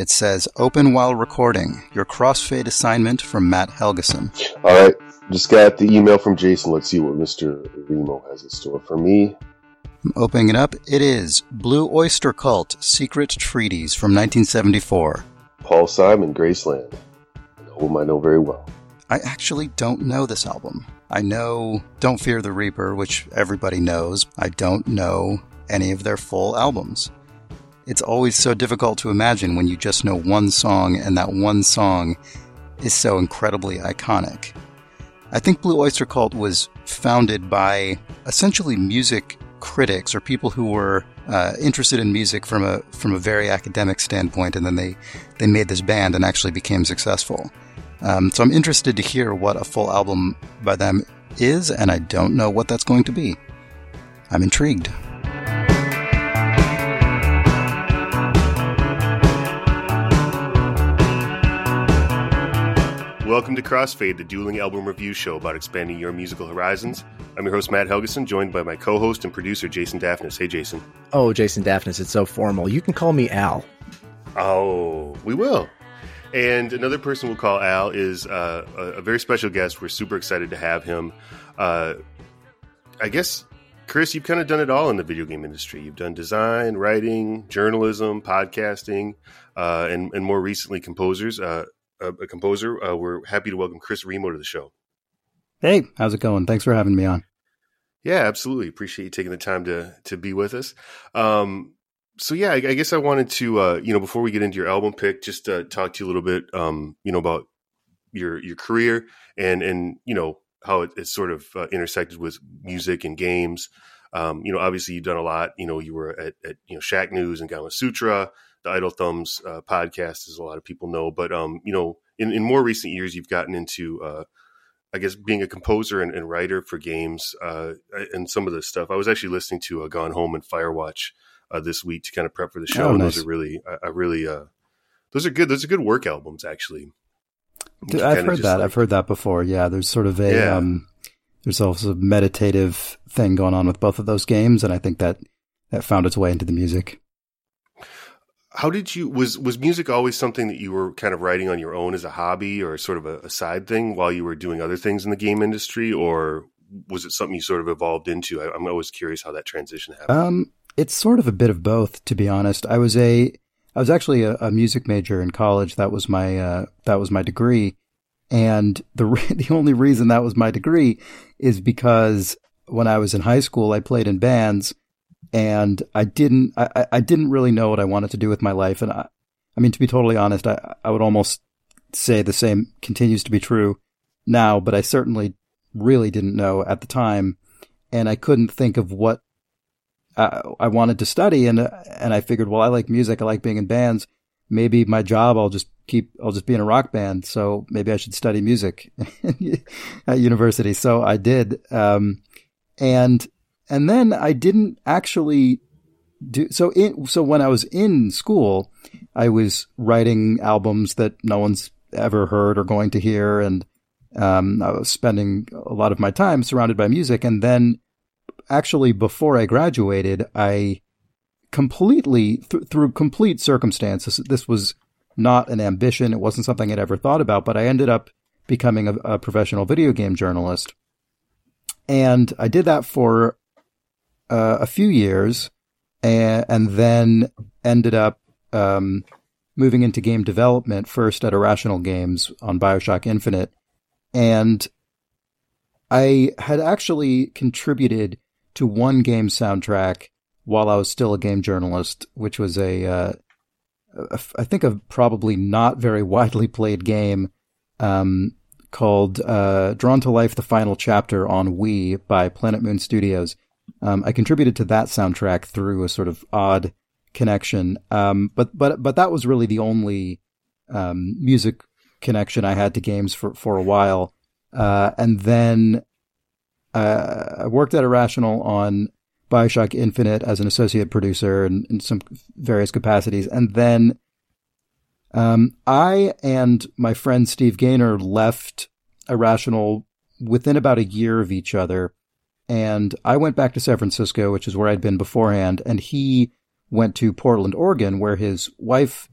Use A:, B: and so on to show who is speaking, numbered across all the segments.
A: It says open while recording. Your crossfade assignment from Matt Helgeson.
B: All right, just got the email from Jason. Let's see what Mr. Remo has in store for me.
A: I'm opening it up. It is Blue Oyster Cult Secret Treaties from 1974.
B: Paul Simon, Graceland, an album I know very well.
A: I actually don't know this album. I know Don't Fear the Reaper, which everybody knows. I don't know any of their full albums. It's always so difficult to imagine when you just know one song and that one song is so incredibly iconic. I think Blue Oyster Cult was founded by essentially music critics or people who were uh, interested in music from a from a very academic standpoint, and then they they made this band and actually became successful. Um, so I'm interested to hear what a full album by them is, and I don't know what that's going to be. I'm intrigued.
C: Welcome to Crossfade, the dueling album review show about expanding your musical horizons. I'm your host, Matt Helgeson, joined by my co host and producer, Jason Daphnis. Hey, Jason.
D: Oh, Jason Daphnis, it's so formal. You can call me Al.
C: Oh, we will. And another person we'll call Al is uh, a, a, very special guest. We're super excited to have him. Uh, I guess, Chris, you've kind of done it all in the video game industry. You've done design, writing, journalism, podcasting, uh, and, and more recently, composers. A, composer. Uh, we're happy to welcome Chris Remo to the show.
A: Hey, how's it going? Thanks for having me on.
C: Yeah, absolutely. Appreciate you taking the time to to be with us. Um, so yeah, I, I, guess I wanted to, uh, you know, before we get into your album pick, just uh, talk to you a little bit, um, you know, about your your career and and you know how it, it's sort of uh, intersected with music and games. Um, you know, obviously you've done a lot. You know, you were at, at you know Shacknews and Gamasutra the Idle Thumbs uh, podcast, as a lot of people know. But um, you know, in, in more recent years, you've gotten into, uh, I guess, being a composer and, and writer for games uh, and some of this stuff. I was actually listening to uh, Gone Home and Firewatch uh, this week to kind of prep for the show.
A: Oh,
C: and
A: nice.
C: those are really, I, I really, uh, those are good. Those are good work albums, actually.
A: Dude, I've heard that. Like, I've heard that before. Yeah, there's sort of a yeah. um, there's also a meditative thing going on with both of those games, and I think that that found its way into the music
C: how did you was was music always something that you were kind of writing on your own as a hobby or sort of a, a, side thing while you were doing other things in the game industry? Or was it something you sort of evolved into? I, am always curious how that transition happened.
A: Um, it's sort of a bit of both to be honest. I was a i was actually a, a music major in college. That was my uh, that was my degree. And the the only reason that was my degree is because when i was in high school i played in bands and I didn't I, I didn't really know what I wanted to do with my life. And I, I mean, to be totally honest, I, I would almost say the same continues to be true now, but I certainly really didn't know at the time, and I couldn't think of what I, I wanted to study. And and I figured, well, I like music, I like being in bands. Maybe my job, I'll just keep, I'll just be in a rock band. So maybe I should study music at university. So I did. Um, and and then I didn't actually do so. In, so when I was in school, I was writing albums that no one's ever heard or going to hear, and um, I was spending a lot of my time surrounded by music. And then, actually, before I graduated, I completely th- through complete circumstances. This was not an ambition. It wasn't something I'd ever thought about, but I ended up becoming a, a professional video game journalist. And I did that for uh, a few years, and, and then ended up um, moving into game development first at Irrational Games on Bioshock Infinite, and I had actually contributed to one game soundtrack while I was still a game journalist, which was a, uh, a I think a probably not very widely played game um, called uh, Drawn to Life: The Final Chapter on Wii by Planet Moon Studios. Um, I contributed to that soundtrack through a sort of odd connection. Um, but but but that was really the only um, music connection I had to games for for a while. Uh, and then uh, I worked at Irrational on Bioshock Infinite as an associate producer in, in some various capacities, and then um, I and my friend Steve Gaynor left Irrational within about a year of each other and I went back to San Francisco, which is where I'd been beforehand, and he went to Portland, Oregon, where his wife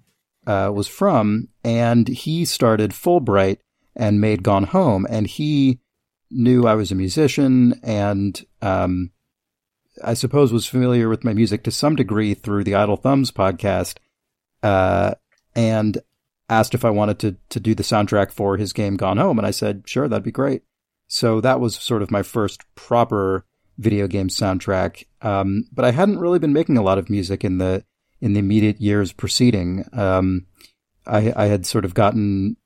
A: uh, was from, and he started Fullbright and made Gone Home, and he knew I was a musician and um, I suppose was familiar with my music to some degree through the Idle Thumbs podcast, uh, and asked if I wanted to to do the soundtrack for his game Gone Home, and I said sure, that'd be great. So that was sort of my first proper video game soundtrack. Um, but I hadn't really been making a lot of music in the in the immediate years preceding. Um, I, I had sort of gotten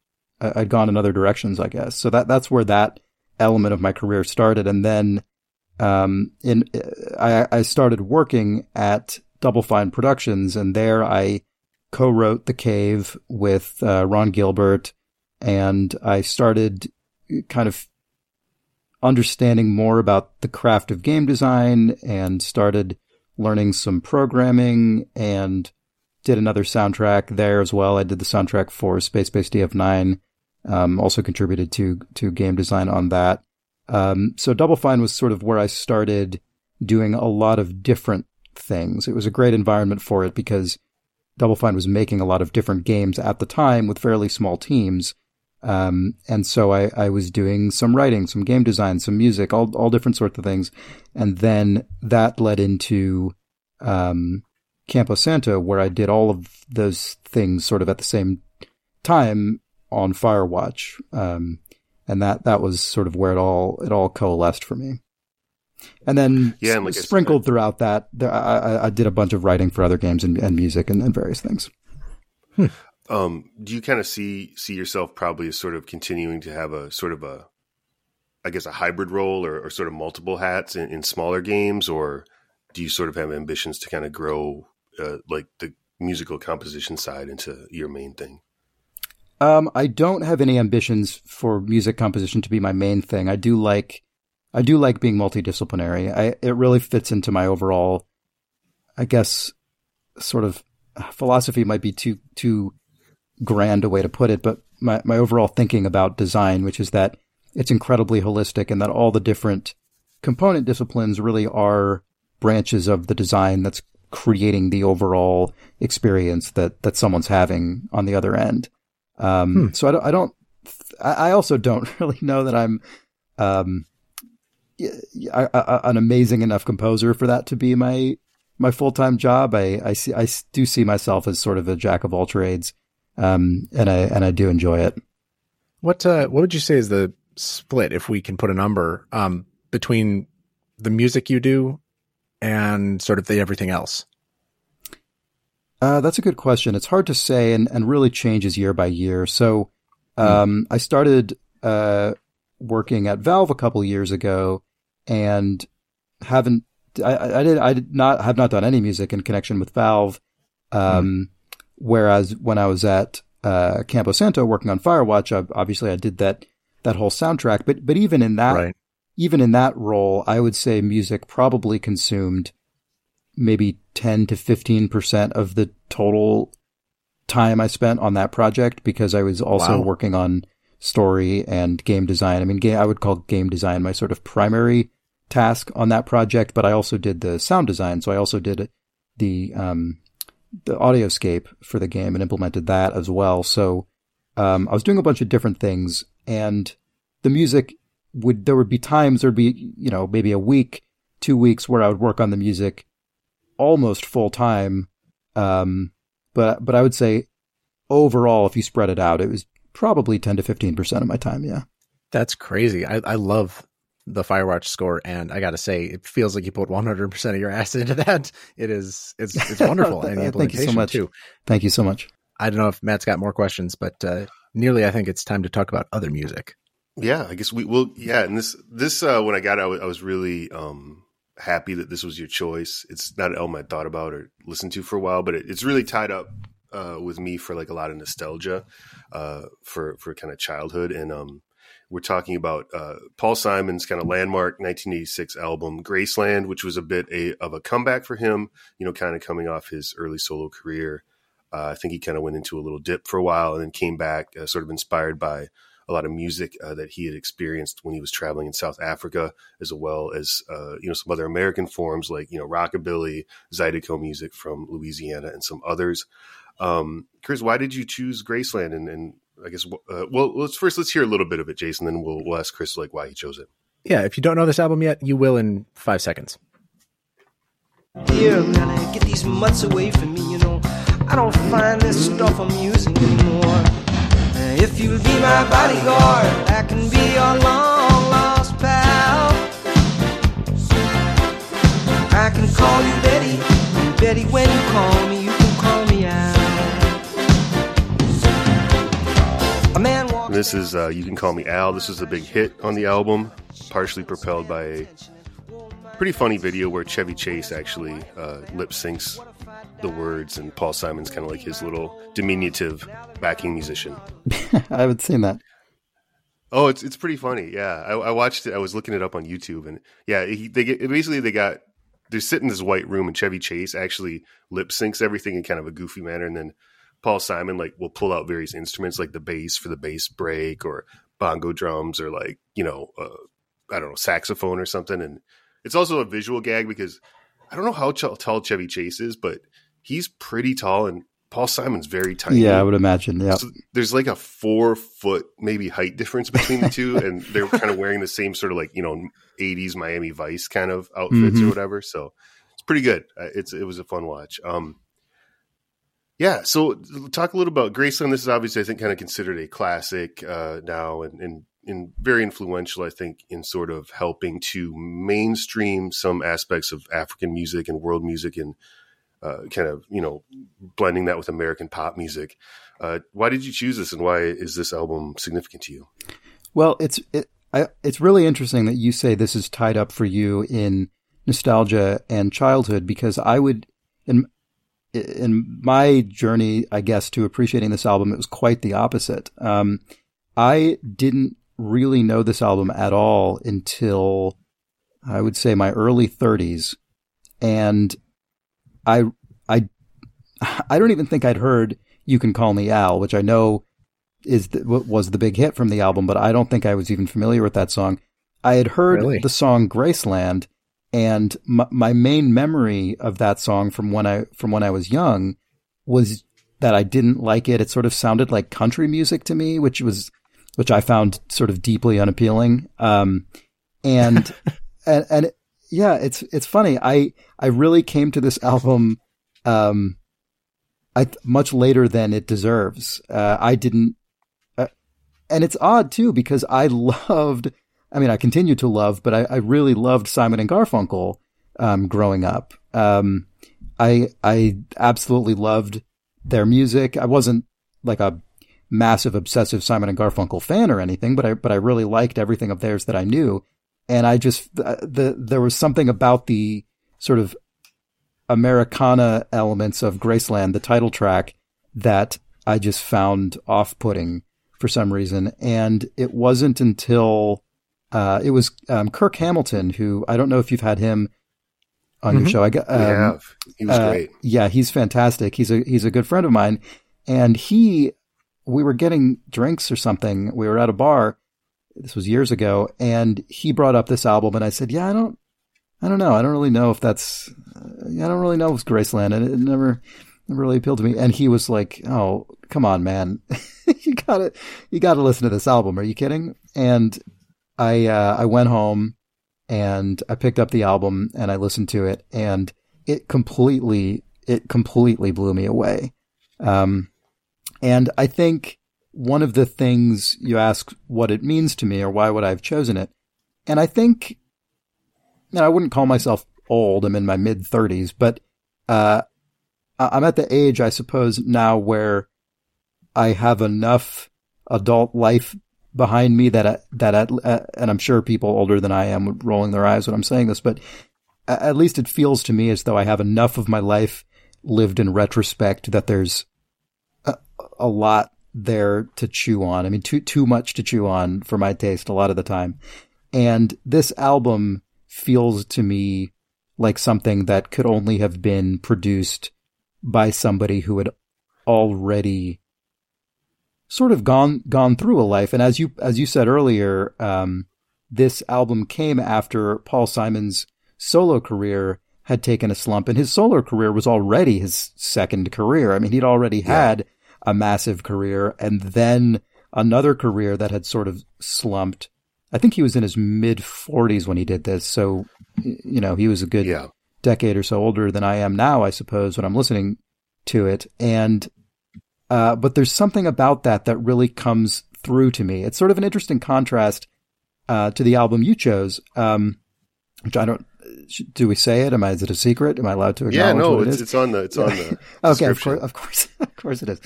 A: I'd gone in other directions, I guess. So that that's where that element of my career started, and then um, in I, I started working at Double Fine Productions, and there I co-wrote The Cave with uh, Ron Gilbert, and I started kind of understanding more about the craft of game design and started learning some programming and did another soundtrack there as well. I did the soundtrack for Space Base DF9. Um, also contributed to to game design on that. Um, so Double Fine was sort of where I started doing a lot of different things. It was a great environment for it because Double Fine was making a lot of different games at the time with fairly small teams. Um, and so I, I was doing some writing, some game design, some music, all, all different sorts of things. And then that led into, um, Campo Santo, where I did all of those things sort of at the same time on Firewatch. Um, and that that was sort of where it all it all coalesced for me. And then yeah, and like sprinkled throughout that, I, I, did a bunch of writing for other games and, and music and, and, various things.
C: Hmm. Um, do you kind of see see yourself probably as sort of continuing to have a sort of a, I guess, a hybrid role or, or sort of multiple hats in, in, smaller games, or do you sort of have ambitions to kind of grow uh, like the musical composition side into your main thing?
A: Um, I don't have any ambitions for music composition to be my main thing. I do like, I do like being multidisciplinary. I, it really fits into my overall, I guess, sort of philosophy might be too, too grand a way to put it, but my, my overall thinking about design, which is that it's incredibly holistic and that all the different component disciplines really are branches of the design that's creating the overall experience that, that someone's having on the other end. Um, hmm. So I don't, I don't, I also don't really know that I'm, um, I, I, an amazing enough composer for that to be my, my full time job. I, I see, I do see myself as sort of a jack of all trades. Um, and I, and I do enjoy it.
D: What, uh, what would you say is the split, if we can put a number, um, between the music you do and sort of the everything else?
A: Uh, that's a good question. It's hard to say and, and really changes year by year. So, um, mm. I started, uh, working at Valve a couple years ago and haven't, I, I, did, I did not, have not done any music in connection with Valve. Um, mm. Whereas when I was at, uh, Campo Santo working on Firewatch, I, obviously I did that, that whole soundtrack. But, but even in that, right. even in that role, I would say music probably consumed maybe 10 to 15% of the total time I spent on that project because I was also wow. working on story and game design. I mean, I would call game design my sort of primary task on that project, but I also did the sound design. So I also did the, um, the audioscape for the game and implemented that as well. So, um, I was doing a bunch of different things and the music would, there would be times there'd be, you know, maybe a week, two weeks where I would work on the music almost full time. Um, but, but I would say overall, if you spread it out, it was probably 10 to 15% of my time. Yeah.
D: That's crazy. I, I love the Firewatch score, and I got to say, it feels like you put 100% of your ass into that. It is, it's, it's wonderful. and the implementation Thank you so
A: much.
D: too.
A: Thank you so much.
D: I don't know if Matt's got more questions, but uh, nearly, I think it's time to talk about other music.
C: Yeah, I guess we will. Yeah, and this this uh, when I got it, I was, I was really um, happy that this was your choice. It's not an album I thought about or listened to for a while, but it, it's really tied up uh, with me for like a lot of nostalgia uh, for for kind of childhood. And um, we're talking about uh, Paul Simon's kind of landmark 1986 album Graceland, which was a bit a, of a comeback for him. You know, kind of coming off his early solo career. Uh, I think he kind of went into a little dip for a while and then came back, uh, sort of inspired by a lot of music uh, that he had experienced when he was traveling in South Africa, as well as uh, you know some other American forms like you know rockabilly, zydeco music from Louisiana, and some others. Um, Chris, why did you choose Graceland? And, and I guess uh, well, let's first let's hear a little bit of it, Jason. Then we'll we'll ask Chris like why he chose it.
D: Yeah, if you don't know this album yet, you will in five seconds.
E: Here, I'm get these mutts away from me, you know. I don't find this stuff amusing anymore. If you'll be my bodyguard, I can be your long lost pal. I can call you Betty, Betty, when you call me,
C: This is uh, you can call me Al. This is a big hit on the album, partially propelled by a pretty funny video where Chevy Chase actually uh, lip syncs the words, and Paul Simon's kind of like his little diminutive backing musician.
A: I haven't seen that.
C: Oh, it's it's pretty funny. Yeah, I, I watched it. I was looking it up on YouTube, and yeah, he, they get basically they got they're sitting in this white room, and Chevy Chase actually lip syncs everything in kind of a goofy manner, and then Paul Simon like will pull out various instruments like the bass for the bass break, or bongo drums, or like you know uh, I don't know saxophone or something, and it's also a visual gag because I don't know how tall Chevy Chase is, but he's pretty tall and Paul Simon's very tiny.
A: Yeah, I would imagine. Yeah. So
C: there's like a four foot maybe height difference between the two, and they're kind of wearing the same sort of like you know '80s Miami Vice kind of outfits mm-hmm. or whatever. So it's pretty good. It's it was a fun watch. Um, yeah. So talk a little about Graceland. This is obviously I think kind of considered a classic uh, now, and, and and very influential. I think in sort of helping to mainstream some aspects of African music and world music and uh, kind of you know blending that with American pop music. Uh, why did you choose this, and why is this album significant to you?
A: Well, it's it, I, it's really interesting that you say this is tied up for you in nostalgia and childhood because I would in in my journey, I guess, to appreciating this album, it was quite the opposite. Um, I didn't really know this album at all until I would say my early 30s, and I I I don't even think I'd heard "You Can Call Me Al," which I know is the, was the big hit from the album, but I don't think I was even familiar with that song. I had heard really? the song "Graceland," and my, my main memory of that song from when I from when I was young was that I didn't like it. It sort of sounded like country music to me, which was which I found sort of deeply unappealing. Um, and and and yeah, it's it's funny. I I really came to this album um, I much later than it deserves. Uh, I didn't, uh, and it's odd too because I loved. I mean, I continue to love, but I, I really loved Simon and Garfunkel um, growing up. Um, I I absolutely loved their music. I wasn't like a massive obsessive Simon and Garfunkel fan or anything, but I but I really liked everything of theirs that I knew and I just the, the there was something about the sort of Americana elements of Graceland, the title track, that I just found off-putting for some reason, and it wasn't until uh, it was um, Kirk Hamilton who I don't know if you've had him on mm-hmm. your show. I got, um,
C: have. He was uh, great.
A: Yeah, he's fantastic. He's a he's a good friend of mine, and he we were getting drinks or something. We were at a bar, this was years ago, and he brought up this album, and I said, "Yeah, I don't, I don't know. I don't really know if that's, uh, I don't really know if it's Graceland, and it never, never really appealed to me." And he was like, "Oh, come on, man, you gotta, you gotta listen to this album. Are you kidding?" And I, uh, I went home, and I picked up the album, and I listened to it, and it completely, it completely blew me away. Um, and I think one of the things you ask what it means to me or why would I have chosen it. And I think, and I wouldn't call myself old. I'm in my mid thirties, but, uh, I'm at the age, I suppose, now where I have enough adult life behind me that, that, at, uh, and I'm sure people older than I am rolling their eyes when I'm saying this, but at least it feels to me as though I have enough of my life lived in retrospect that there's a, a lot there to chew on. I mean, too too much to chew on for my taste a lot of the time. And this album feels to me like something that could only have been produced by somebody who had already sort of gone gone through a life. And as you as you said earlier, um, this album came after Paul Simon's solo career had taken a slump, and his solo career was already his second career. I mean, he'd already had a massive career, and then another career that had sort of slumped. I think he was in his mid 40s when he did this, so you know he was a good
C: Yeah.
A: decade or so older than I am now, I suppose, when I'm listening to it. And, uh, but there's something about that that really comes through to me. It's sort of an interesting contrast, uh, to the album you chose. Um, which I don't, do we say it? Am I, is it a secret? Am I allowed to
C: Yeah, no,
A: what it
C: it's
A: is?
C: it's on the it's on the
A: okay, of course, of course, of course it is.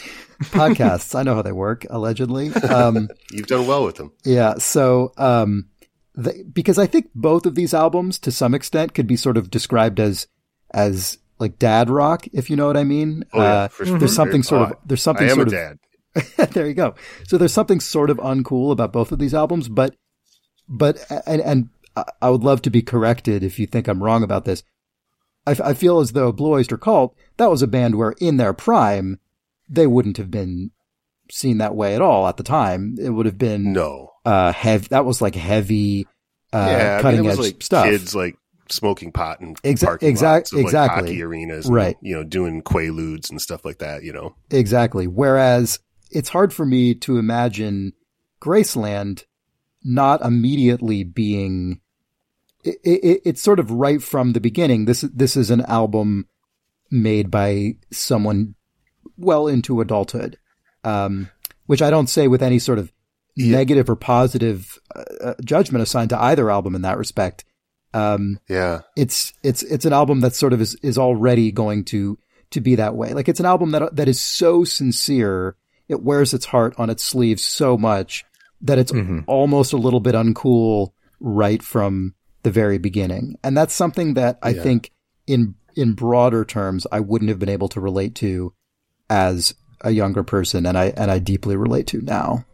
A: Podcasts, I know how they work, allegedly. Um,
C: You've done well with them.
A: yeah. So, um, the, because I think both of these albums, to some extent, could be sort of described as as like dad rock, if you know what I mean.
C: Oh yeah,
A: Uh,
C: sure.
A: there's something sort of
C: Oh,
A: there's
C: I
A: something
C: am
A: sort
C: a
A: of
C: dad.
A: there you go. So there's something sort of uncool about both of these albums, but but and and I- I would love to be corrected if you think I'm wrong about this. I, f- I feel as though Blue Oyster Cult that was a band where in their prime they wouldn't have been seen that way at all at the time. It would have been
C: No.
A: uh heavy. That was like heavy, uh,
C: yeah, I mean,
A: cutting
C: it was
A: edge
C: like
A: stuff.
C: kids like smoking pot in
A: Exa-
C: parking
A: exact-
C: lots like,
A: exactly.
C: hockey arenas,
A: Right.
C: And, you know, doing quaaludes and stuff like that. You know,
A: Exactly. Whereas it's hard for me to imagine Graceland not immediately being. It, it, it's sort of right from the beginning. This this is an album made by someone well into adulthood, um, which I don't say with any sort of
C: Yeah.
A: negative or positive uh, uh, judgment assigned to either album in that respect. Um,
C: yeah,
A: it's it's it's an album that sort of is is already going to to be that way. Like it's an album that that is so sincere, it wears its heart on its sleeve so much that it's
D: Mhm.
A: almost a little bit uncool right from the very beginning. And that's something that I
C: Yeah.
A: think in in broader terms I wouldn't have been able to relate to as a younger person and I and I deeply relate to now.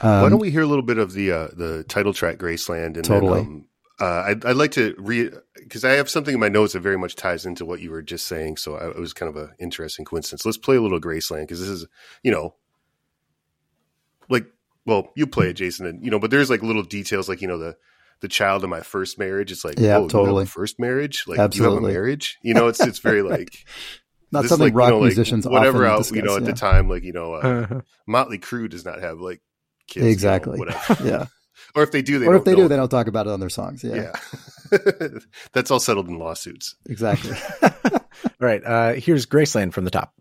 C: Why
A: Um,
C: don't we hear a little bit of the uh, the title track "Graceland"? And
A: Totally.
C: Then, um, uh, I'd, I'd like to read because I have something in my notes that very much ties into what you were just saying. So I, it was kind of an interesting coincidence. Let's play a little "Graceland" because this is, you know, like, well, you play it, Jason, and you know, but there's like little details, like you know the the child of my first marriage. It's like,
A: Yeah,
C: oh, you have a
A: totally.
C: first marriage, like you have
A: Absolutely.
C: a marriage. You know, it's it's very like
A: not
C: this
A: something
C: like, you
A: rock
C: know, like,
A: musicians
C: whatever
A: often
C: out you know
A: discuss,
C: at
A: yeah.
C: the time, like you know, uh, Motley Crue does not have like kids, you know,
A: Exactly.
C: whatever.
A: yeah.
C: Or if they do, they
A: or
C: don't
A: if they do, they don't talk about it on their songs. Yeah,
C: Yeah. That's all settled in lawsuits.
A: exactly.
D: All right. Uh, here's Graceland from the top.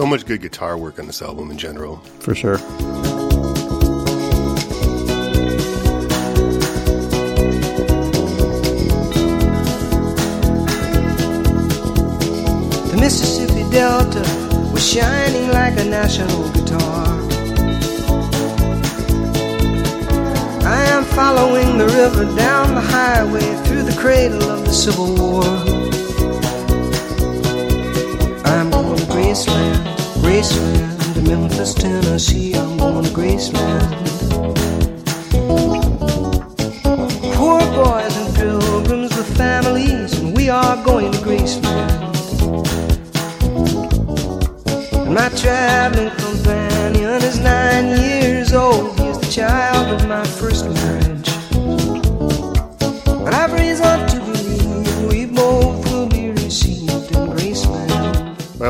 C: So much good guitar work on this album in general.
A: For sure.
E: The Mississippi Delta was shining like a national guitar. I am following the river down the highway through the cradle of the Civil War. I'm going to Graceland, Graceland, Memphis, Tennessee. I'm going to Graceland. Poor boys and pilgrims with families, and we are going to Graceland. And my traveling companion is nine years old. He's the child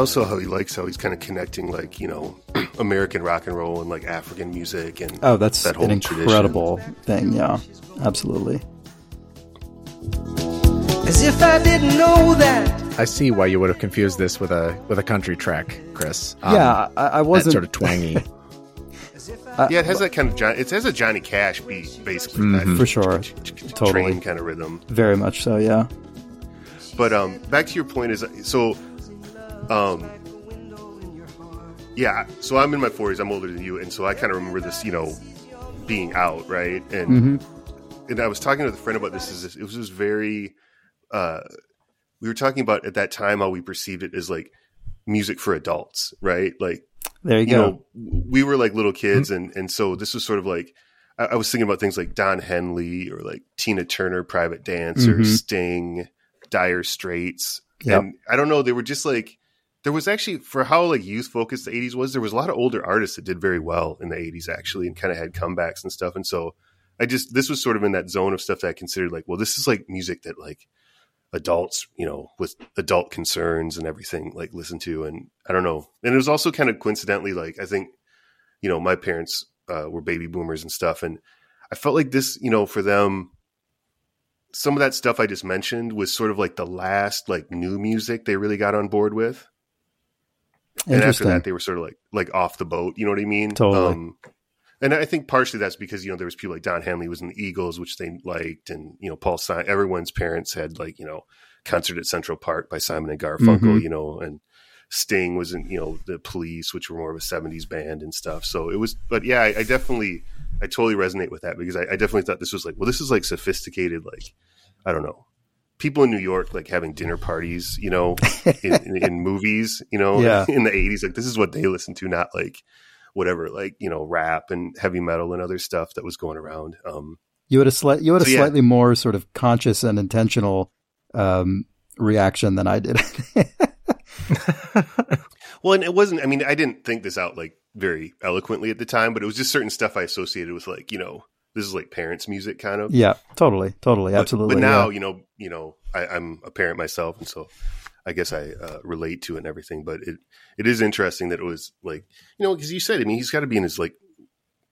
C: also how he likes how he's kind of connecting like, you know, American rock and roll and like African music and
A: Oh, that's
C: that whole
A: an
C: tradition.
A: incredible thing. Yeah, absolutely.
E: As if I didn't know that.
D: I see why you would have confused this with a with a country track, Chris. Um,
A: yeah, I, I wasn't
D: sort of twangy.
C: Yeah, it has that kind of John, it has a Johnny Cash beat basically.
A: Mm-hmm. For sure. Totally.
C: Kind of rhythm.
A: very much so. Yeah,
C: But um, back to your point is so, um, Yeah, so I'm in my 40s. I'm older than you, and so I kind of remember this, you know, being out, right? And
A: Mm-hmm.
C: and I was talking with a friend about this. Is it was just very. Uh, we were talking about at that time how we perceived it as like music for adults, right? Like
A: There you,
C: you
A: go.
C: know, we were like little kids, and and so this was sort of like I, I was thinking about things like Don Henley or like Tina Turner, Private Dancer,
A: Mhm.
C: Sting, Dire Straits,
A: Yep.
C: and I don't know, they were just like there was actually for how like youth focused the '80s was. There was a lot of older artists that did very well in the '80s actually, and kind of had comebacks and stuff. And so I just this was sort of in that zone of stuff that I considered like, well, this is like music that like adults, you know, with adult concerns and everything, like listen to. And I don't know. And it was also kind of coincidentally, like, I think, you know, my parents uh, were baby boomers and stuff. And I felt like this, you know, for them, some of that stuff I just mentioned was sort of like the last like new music they really got on board with. And after that, they were sort of like like off the boat. You know what I mean?
A: Totally.
C: Um, and I think partially that's because you know there was people like Don Henley was in the Eagles, which they liked, and you know Paul Simon. Everyone's parents had like you know concert at Central Park by Simon and Garfunkel,
A: Mhm.
C: you know, and Sting was in you know the Police, which were more of a '70s band and stuff. So it was, but yeah, I, I definitely, I totally resonate with that because I, I definitely thought this was like, well, this is like sophisticated, like I don't know, people in New York like having dinner parties, you know, in, in, in movies, you know,
A: Yeah.
C: in the '80s, like this is what they listen to, not like whatever, like you know, rap and heavy metal and other stuff that was going around. Um,
A: You had a slight, you had a
C: So, yeah.
A: slightly more sort of conscious and intentional um, reaction than I did.
C: Well, and it wasn't. I mean, I didn't think this out like very eloquently at the time, but it was just certain stuff I associated with like you know this is like parents' music kind of.
A: yeah, totally, totally,
C: But-
A: absolutely.
C: But, now
A: yeah.
C: you know, you know, I, I'm a parent myself, and so I guess I uh, relate to it and everything. But it it is interesting that it was like you know because you said I mean he's got to be in his like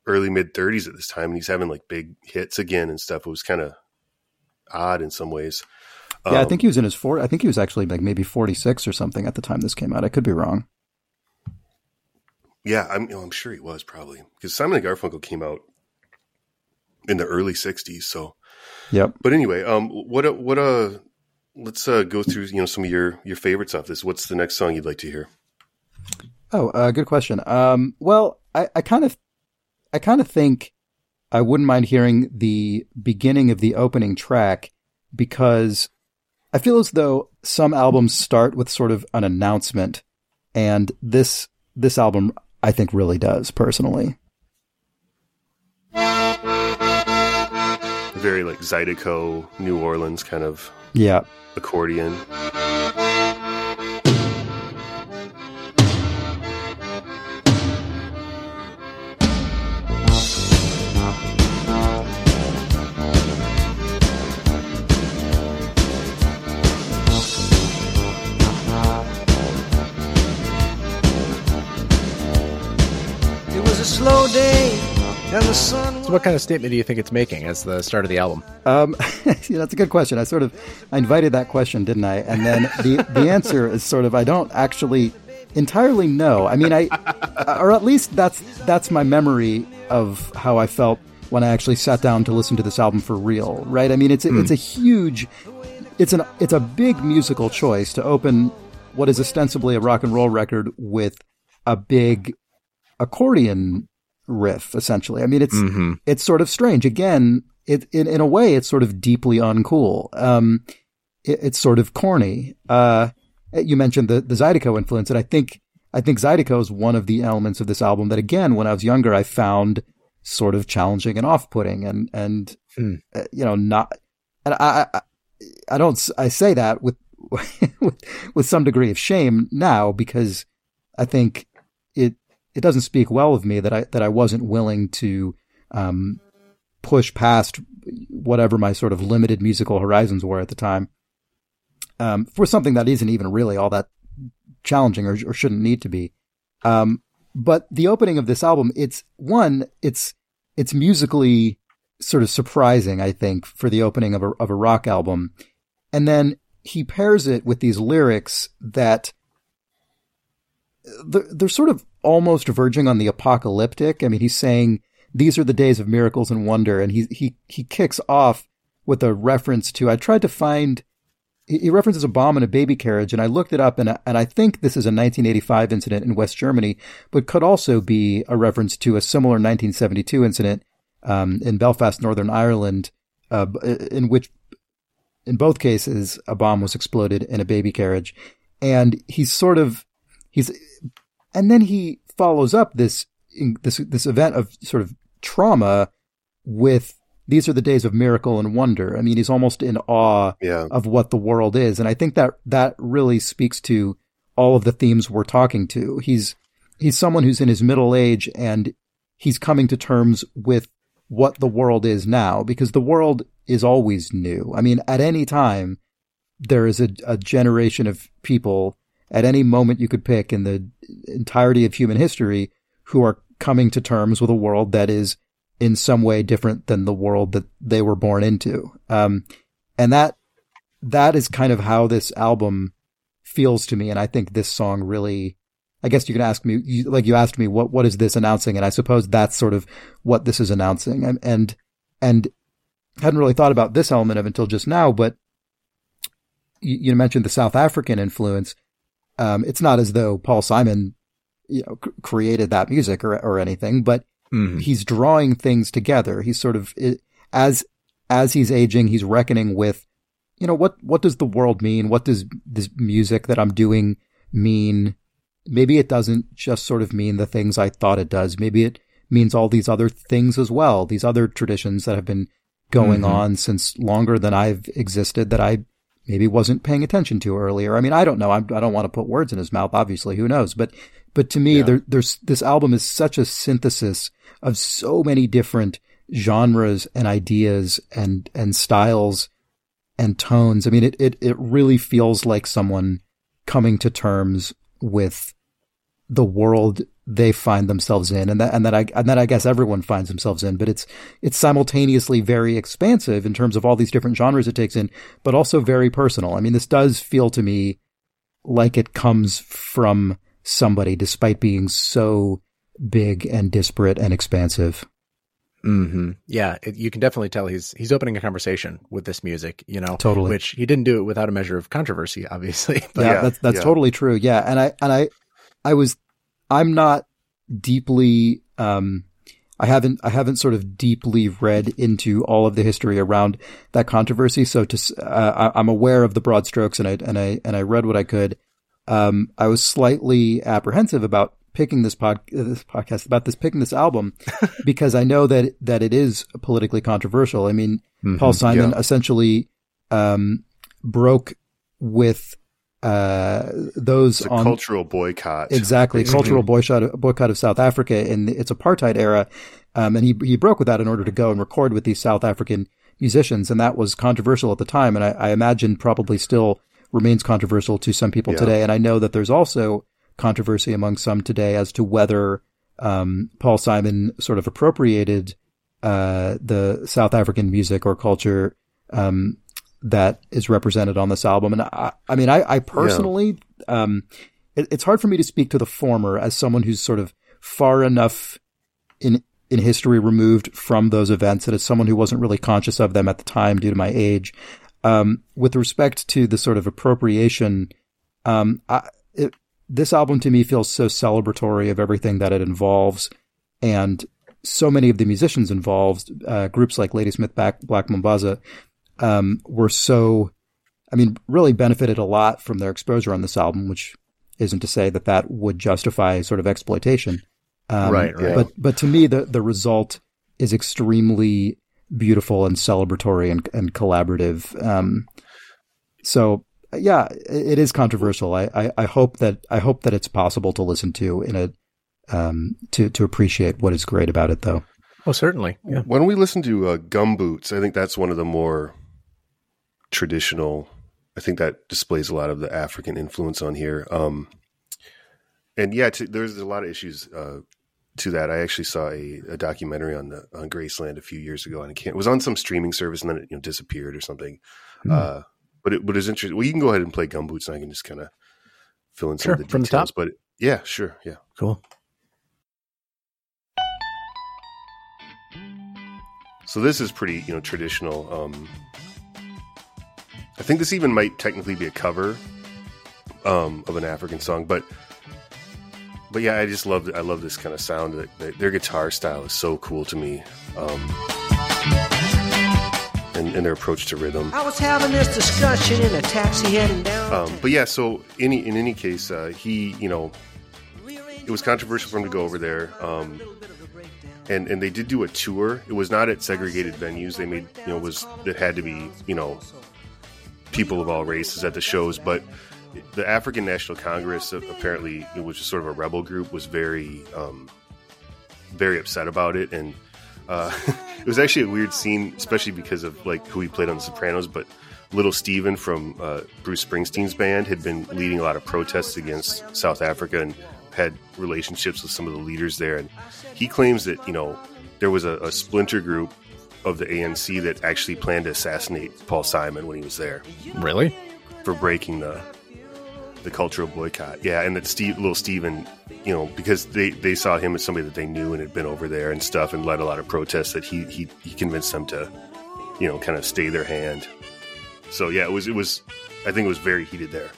C: early mid 30s at this time, and he's having like big hits again and stuff. It was kind of odd in some ways.
A: yeah, I
C: Um,
A: think he was in his four. I think he was actually like maybe forty six or something at the time this came out. I could be wrong.
C: Yeah, I'm, I'm sure he was probably because Simon and Garfunkel came out in the early '60s. So,
A: Yep.
C: but anyway, um, what a, what a let's uh, go through you know some of your your favorites off this. What's the next song you'd like to hear?
A: Oh, uh, good question. Um, well, I, I kind of, I kind of think I wouldn't mind hearing the beginning of the opening track because I feel as though some albums start with sort of an announcement, and this this album I think really does personally.
C: Very like Zydeco, New Orleans kind of
A: Yeah,
C: accordion.
D: So, what kind of statement do you think it's making as the start of the album?
A: Um, yeah, that's a good question. I sort of I invited that question, didn't I? And then the the answer is sort of I don't actually entirely know. I mean, I or at least that's that's my memory of how I felt when I actually sat down to listen to this album for real. Right? I mean, it's a, it's a huge, it's an it's a big musical choice to open what is ostensibly a rock and roll record with a big accordion riff essentially. I mean it's it's sort of strange. Again it in, in a way it's sort of deeply uncool. Um it, it's sort of corny. Uh you mentioned the the zydeco influence and i think i think zydeco is one of the elements of this album that again when i was younger i found sort of challenging and off-putting and and
D: Hmm.
A: uh, you know not and I, I i don't i say that with with with some degree of shame now because i think it doesn't speak well of me that I that I wasn't willing to um, push past whatever my sort of limited musical horizons were at the time um, for something that isn't even really all that challenging or, or shouldn't need to be. Um, but the opening of this album, it's one, it's it's musically sort of surprising, I think, for the opening of a of a rock album, and then he pairs it with these lyrics that they're, they're sort of almost verging on the apocalyptic. I mean, he's saying these are the days of miracles and wonder, and he he he kicks off with a reference to. I tried to find he references a bomb in a baby carriage, and I looked it up, and and I think this is a 1985 incident in West Germany, but could also be a reference to a similar 1972 incident um, in Belfast, Northern Ireland, uh, in which, in both cases, a bomb was exploded in a baby carriage, and he's sort of he's, and then he follows up this this this event of sort of trauma with these are the days of miracle and wonder. I mean, he's almost in awe
C: yeah.
A: of what the world is. And I think that that really speaks to all of the themes we're talking to. He's, he's someone who's in his middle age and he's coming to terms with what the world is now because the world is always new. I mean, at any time, there is a, a generation of people at any moment you could pick in the entirety of human history who are coming to terms with a world that is in some way different than the world that they were born into. Um, and that, that is kind of how this album feels to me. And I think this song really, I guess you can ask me, you, like you asked me, what, what is this announcing? And I suppose that's sort of what this is announcing. And, and, and hadn't really thought about this element of until just now, but you, you mentioned the South African influence. Um, it's not as though Paul Simon, you know, c- created that music or, or anything, but Mm-hmm. He's drawing things together. He's sort of as as he's aging, he's reckoning with, you know, what what does the world mean? What does this music that I'm doing mean? Maybe it doesn't just sort of mean the things I thought it does. Maybe it means all these other things as well. These other traditions that have been going mm-hmm. on since longer than I've existed that I maybe wasn't paying attention to earlier. I mean, I don't know. I'm, I do not want to put words in his mouth, obviously. Who knows? But, but to me, yeah. there, there's, this album is such a synthesis of so many different genres and ideas and, and styles and tones. I mean, it, it, it really feels like someone coming to terms with the world they find themselves in and that, and that I, and that I guess everyone finds themselves in, but it's, it's simultaneously very expansive in terms of all these different genres it takes in, but also very personal. I mean, this does feel to me like it comes from somebody despite being so big and disparate and expansive.
D: Hmm. Yeah, it, you can definitely tell he's he's opening a conversation with this music. You know,
A: totally.
D: Which he didn't do it without a measure of controversy, obviously.
A: But yeah, yeah, that's that's yeah. totally true. Yeah, and I and I I was I'm not deeply um I haven't I haven't sort of deeply read into all of the history around that controversy. So to uh, I, am aware of the broad strokes, and I and I and I read what I could. Um, I was slightly apprehensive about picking this pod this podcast about this picking this album because I know that that it is politically controversial. I mean, mm-hmm, Paul Simon yeah. essentially um, broke with uh, those
C: on cultural boycott.
A: Exactly, cultural boycott boycott of South Africa in its apartheid era, um, and he he broke with that in order to go and record with these South African musicians, and that was controversial at the time, and I, I imagine probably still remains controversial to some people yeah. today. And I know that there's also controversy among some today as to whether um, Paul Simon sort of appropriated uh, the South African music or culture um, that is represented on this album. And I, I mean, I, I personally, yeah. um, it, it's hard for me to speak to the former as someone who's sort of far enough in in history removed from those events and as someone who wasn't really conscious of them at the time due to my age. Um, with respect to the sort of appropriation, um, I, it, this album to me feels so celebratory of everything that it involves and so many of the musicians involved, uh, groups like Ladysmith Black, Black Mambazo, um, were so, I mean, really benefited a lot from their exposure on this album, which isn't to say that that would justify sort of exploitation.
C: Um, right, right.
A: But, but to me, the, the result is extremely beautiful and celebratory and, and collaborative. Um, so yeah, it is controversial. I, I, I, hope that I hope that it's possible to listen to in a um, to to appreciate what is great about it, though.
D: Oh, certainly.
C: Yeah. When we listen to uh, Gumboots, I think that's one of the more traditional. I think that displays a lot of the African influence on here. Um, and yeah, to, there's a lot of issues uh, to that. I actually saw a, a, documentary on the on Graceland a few years ago, and it was on some streaming service, and then it you know, disappeared or something. Mm. Uh, but it, but it's interesting. Well, you can go ahead and play Gumboots, and I can just kind of fill in some
D: sure,
C: of the
D: details. From the top?
C: But yeah, sure, yeah,
D: cool.
C: So this is pretty, you know, traditional. Um, I think this even might technically be a cover um, of an African song, but but yeah, I just love I love this kind of sound. Their guitar style is so cool to me, um, and, and, their approach to rhythm.
E: I was having this discussion in a taxi heading down.
C: Um, but yeah, so any in any case, uh, he you know it was controversial for him to go over there. Um, and and they did do a tour. It was not at segregated venues. They made you know was it had to be you know people of all races at the shows, but the African National Congress apparently was just sort of a rebel group was very um, very upset about it. And uh, it was actually a weird scene especially because of like who he played on the Sopranos but little Steven from uh, Bruce Springsteen's band had been leading a lot of protests against South Africa and had relationships with some of the leaders there. And he claims that you know there was a, a splinter group of the ANC that actually planned to assassinate Paul Simon when he was there
D: really
C: for breaking the the cultural boycott. Yeah, and that Steve, little Steven, you know, because they, they saw him as somebody that they knew and had been over there and stuff, and led a lot of protests. That he he, he convinced them to, you know, kind of stay their hand. So yeah, it was it was, I think it was very heated there.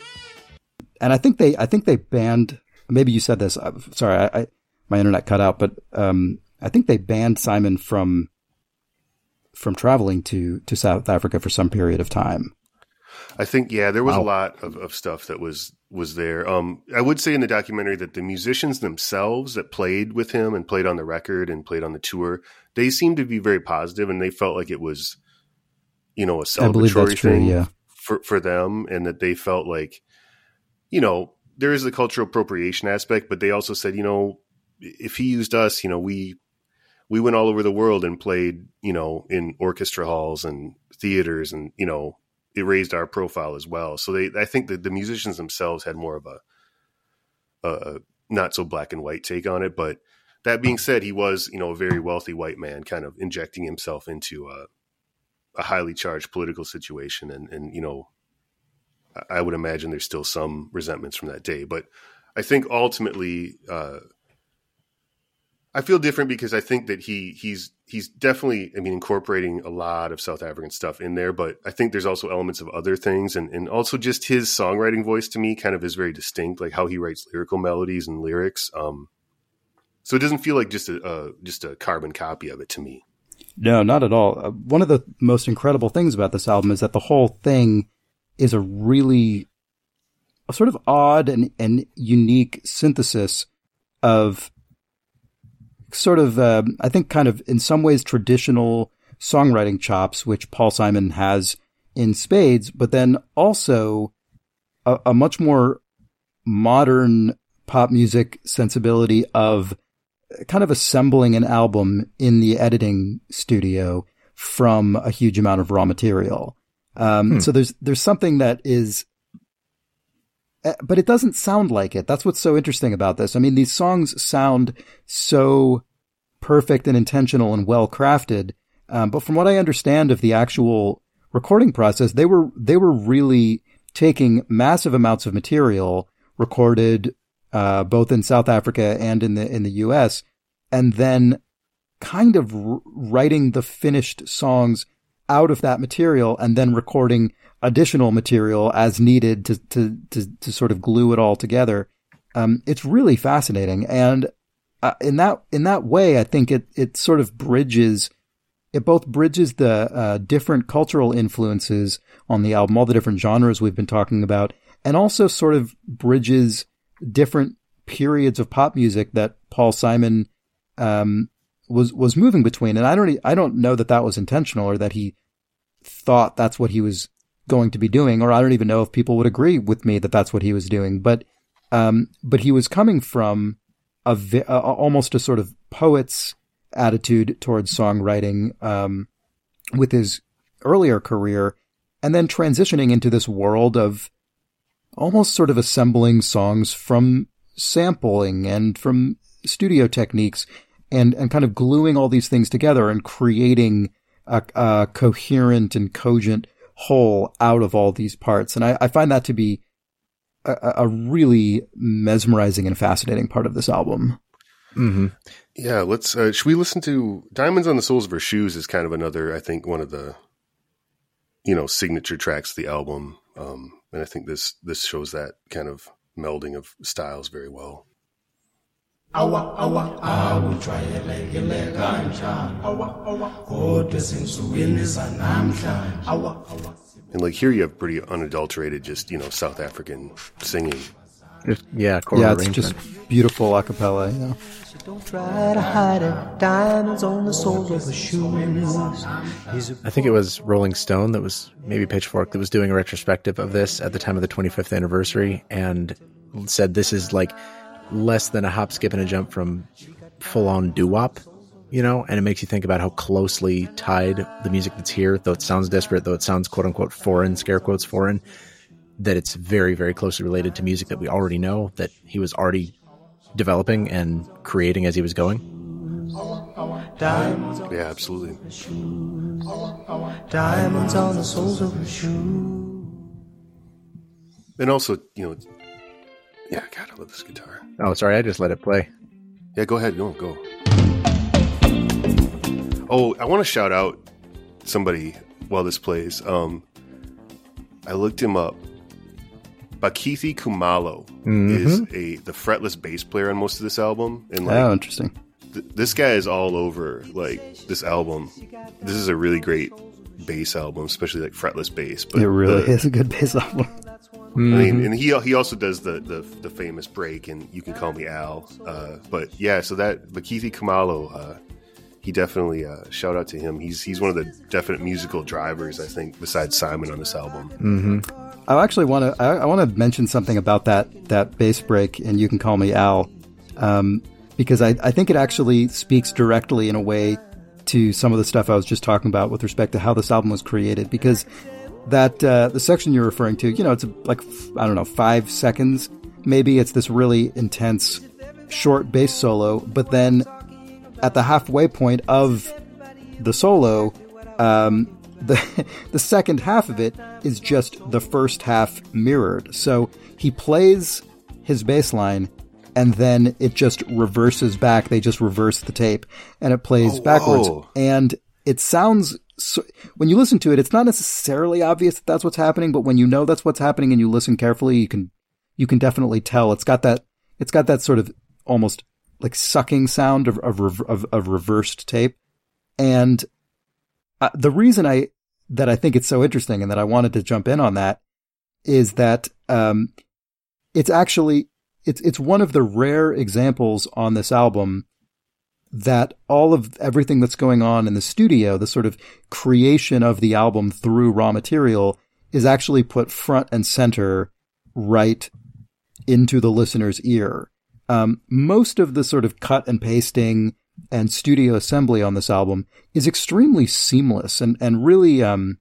A: And I think they I think they banned. Maybe you said this. Sorry, I, I my internet cut out, but um, I think they banned Simon from from traveling to to South Africa for some period of time.
C: I think yeah, there was wow. a lot of, of stuff that was was there. Um, I would say in the documentary that the musicians themselves that played with him and played on the record and played on the tour, they seemed to be very positive and they felt like it was, you know, a celebratory thing
A: yeah.
C: for for them, and that they felt like, you know, there is the cultural appropriation aspect, but they also said, you know, if he used us, you know, we we went all over the world and played, you know, in orchestra halls and theaters and you know it raised our profile as well. So they, I think that the musicians themselves had more of a, a not so black and white take on it. But that being said, he was, you know, a very wealthy white man, kind of injecting himself into a, a highly charged political situation, and and you know, I would imagine there's still some resentments from that day. But I think ultimately, uh, I feel different because I think that he he's he's definitely I mean incorporating a lot of South African stuff in there, but I think there's also elements of other things and, and also just his songwriting voice to me kind of is very distinct, like how he writes lyrical melodies and lyrics. Um, so it doesn't feel like just a uh, just a carbon copy of it to me.
A: No, not at all. Uh, one of the most incredible things about this album is that the whole thing is a really a sort of odd and, and unique synthesis of sort of, uh, I think, kind of in some ways traditional songwriting chops, which Paul Simon has in spades, but then also a, a much more modern pop music sensibility of kind of assembling an album in the editing studio from a huge amount of raw material. Um, hmm. So there's there's something that is, but it doesn't sound like it. That's what's so interesting about this. I mean, these songs sound so perfect and intentional and well crafted. Um, but from what I understand of the actual recording process, they were they were really taking massive amounts of material recorded uh, both in South Africa and in the in the U.S. and then kind of writing the finished songs out of that material and then recording additional material as needed to to to, to sort of glue it all together. Um, it's really fascinating, and uh, in that in that way, I think it it sort of bridges. It both bridges the uh, different cultural influences on the album, all the different genres we've been talking about, and also sort of bridges different periods of pop music that Paul Simon um, was was moving between. And I don't I don't know that that was intentional or that he thought that's what he was going to be doing, or I don't even know if people would agree with me that that's what he was doing. But um, but he was coming from a, a almost a sort of poet's attitude towards songwriting um, with his earlier career, and then transitioning into this world of almost sort of assembling songs from sampling and from studio techniques and, and kind of gluing all these things together and creating a, a coherent and cogent whole out of all these parts. And I, I find that to be a, a really mesmerizing and fascinating part of this album.
C: Mm-hmm. Yeah, let's. Uh, should we listen to "Diamonds on the Soles of Her Shoes"? Is kind of another, I think, one of the you know signature tracks of the album, um, and I think this this shows that kind of melding of styles very well. Awa awa. Awujwayelekile kanjani awa awa. Kodwa ezinsukwini zanamhlanje. Awa awa. And like here you have pretty unadulterated just you know south african singing.
D: Yeah
A: yeah it's just beautiful a cappella you know
E: don't try to hide it. Diamonds on the soles of shoes.
D: I think it was Rolling Stone that was maybe Pitchfork that was doing a retrospective of this at the time of the 25th anniversary and said this is like less than a hop, skip, and a jump from full on doo wop, you know, and it makes you think about how closely tied the music that's here, though it sounds desperate, though it sounds quote unquote foreign, scare quotes foreign, that it's very, very closely related to music that we already know, that he was already developing and creating as he was going.
C: Yeah, absolutely.
E: Diamonds on the soles of shoes.
C: And also, you know, yeah, God, I love this guitar.
D: Oh, sorry, I just let it play.
C: Yeah, go ahead. No, go. Oh, I want to shout out somebody while this plays. Um, I looked him up. Bakithi Kumalo mm-hmm. is a the fretless bass player on most of this album, and like,
A: oh, interesting.
C: Th- this guy is all over like this album. This is a really great bass album, especially like fretless bass.
A: But it really the, is a good bass album.
C: Mm-hmm. I mean, mm-hmm. and he he also does the, the, the famous break, and you can call me Al. Uh, but yeah, so that Bakithi Kumalo, uh, he definitely uh, shout out to him. He's he's one of the definite musical drivers, I think, besides Simon on this album.
A: Mm-hmm. I actually want to I, I want to mention something about that that bass break, and you can call me Al, um, because I I think it actually speaks directly in a way to some of the stuff I was just talking about with respect to how this album was created, because that uh, the section you're referring to, you know, it's like I don't know, five seconds. Maybe it's this really intense, short bass solo, but then at the halfway point of the solo, um, the the second half of it is just the first half mirrored. So he plays his bass line and then it just reverses back. They just reverse the tape and it plays oh, backwards. And it sounds so, when you listen to it, it's not necessarily obvious that that's what's happening, but when you know that's what's happening and you listen carefully, you can you can definitely tell. It's got that it's got that sort of almost like sucking sound of of of, of reversed tape, and uh, the reason I that I think it's so interesting and that I wanted to jump in on that is that um, it's actually it's it's one of the rare examples on this album that all of everything that's going on in the studio, the sort of creation of the album through raw material is actually put front and center right into the listener's ear. Um, most of the sort of cut and pasting and studio assembly on this album is extremely seamless and, and really, um,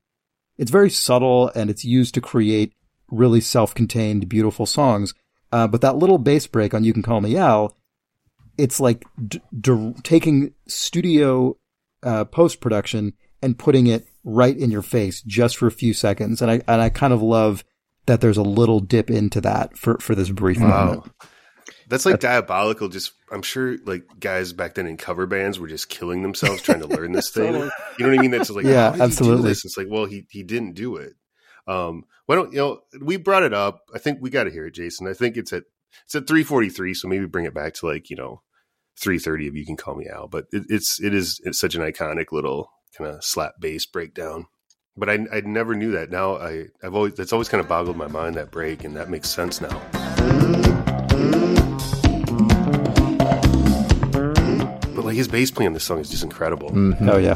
A: it's very subtle and it's used to create really self-contained, beautiful songs. Uh, but that little bass break on You Can Call Me Al it's like d- d- taking studio uh, post production and putting it right in your face just for a few seconds. And I and I kind of love that there's a little dip into that for for this brief wow. moment.
C: That's like diabolical. Just I'm sure like guys back then in cover bands were just killing themselves trying to learn this thing. You know what I mean? That's like
A: yeah, absolutely.
C: It's like well, he he didn't do it. Um, why don't you know? We brought it up. I think we got to hear it, Jason. I think it's at it's at 343. So maybe bring it back to like you know 330 if you can call me Al. But it, it's it is it's such an iconic little kind of slap bass breakdown. But I I never knew that. Now I I've always that's always kind of boggled my mind that break, and that makes sense now. But like his bass playing on this song is just incredible.
A: Mm-hmm. Oh yeah.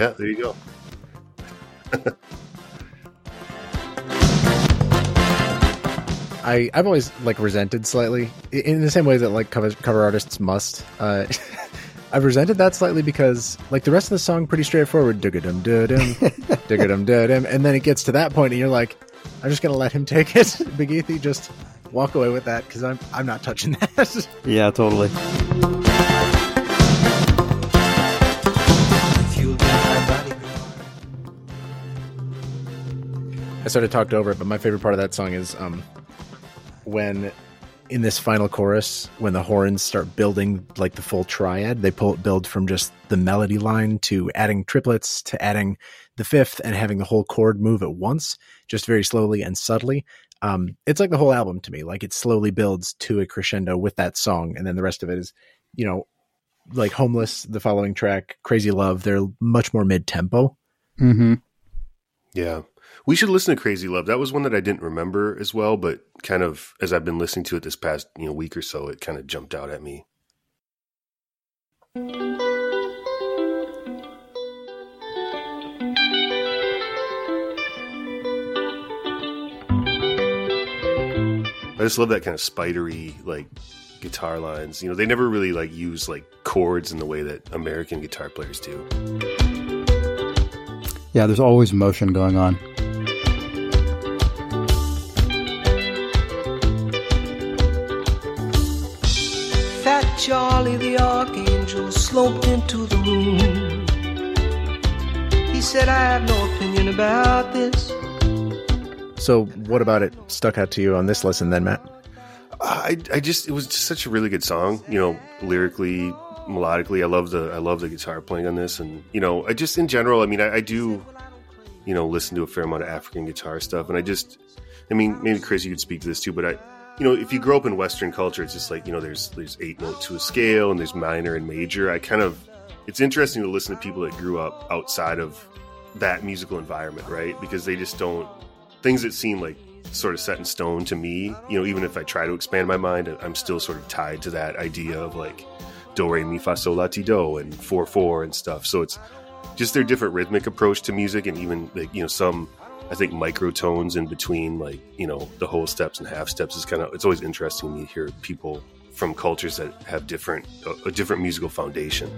C: Yeah, there you go.
D: I I've always like resented slightly in the same way that like cover cover artists must. Uh, I've resented that slightly because like the rest of the song pretty straightforward, dum dum dum dum, and then it gets to that point and you're like, I'm just gonna let him take it. Bakithi, just walk away with that because I'm I'm not touching that.
A: yeah, totally.
D: I sort of talked over it, but my favorite part of that song is um, when in this final chorus, when the horns start building like the full triad, they pull build from just the melody line to adding triplets to adding the fifth and having the whole chord move at once, just very slowly and subtly. Um, it's like the whole album to me. Like it slowly builds to a crescendo with that song, and then the rest of it is, you know, like Homeless, the following track, Crazy Love. They're much more mid tempo.
A: Mm-hmm.
C: Yeah. We should listen to Crazy Love. That was one that I didn't remember as well, but kind of as I've been listening to it this past you know week or so, it kind of jumped out at me. I just love that kind of spidery like guitar lines. You know, they never really like use like chords in the way that American guitar players do.
A: Yeah, there's always motion going on.
E: Charlie the Archangel sloped into the room. He said, I have no opinion about this.
D: So, what about it stuck out to you on this lesson then, Matt?
C: I, I just it was just such a really good song. You know, lyrically, melodically, I love the I love the guitar playing on this, and you know, I just in general, I mean, I, I do, you know, listen to a fair amount of African guitar stuff, and I just, I mean, maybe Chris, you could speak to this too, but I, you know, if you grow up in Western culture, it's just like you know, there's there's eight notes to a scale, and there's minor and major. I kind of, it's interesting to listen to people that grew up outside of that musical environment, right? Because they just don't things that seem like sort of set in stone to me. You know, even if I try to expand my mind, I'm still sort of tied to that idea of like do re mi fa sol la ti do and four four and stuff. So it's just their different rhythmic approach to music, and even like you know some I think microtones in between like you know the whole steps and half steps is kind of it's always interesting to hear people from cultures that have different a, a different musical foundation.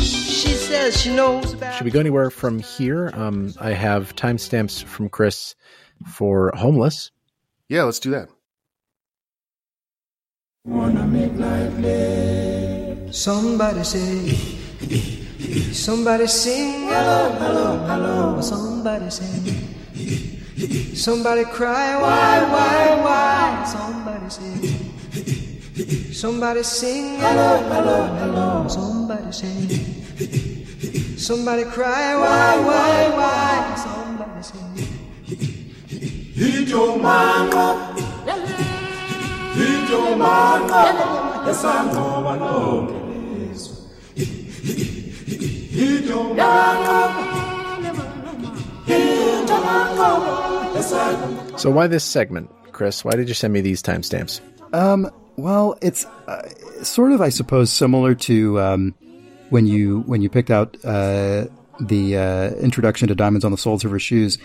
E: She says she knows about
D: Should we go anywhere from here? Um, I have timestamps from Chris for Homeless.
C: Yeah, let's do that.
E: Somebody say, somebody sing, hello, hello, hello. Somebody say, somebody cry, why, why, why? Somebody say, somebody sing, hello, hello, hello. Somebody say, somebody cry, why, why, why? Somebody say.
D: So, why this segment, Chris? Why did you send me these timestamps?
A: Um, well, it's uh, sort of, I suppose, similar to um, when you when you picked out uh, the uh, introduction to Diamonds on the Soles of Her Shoes.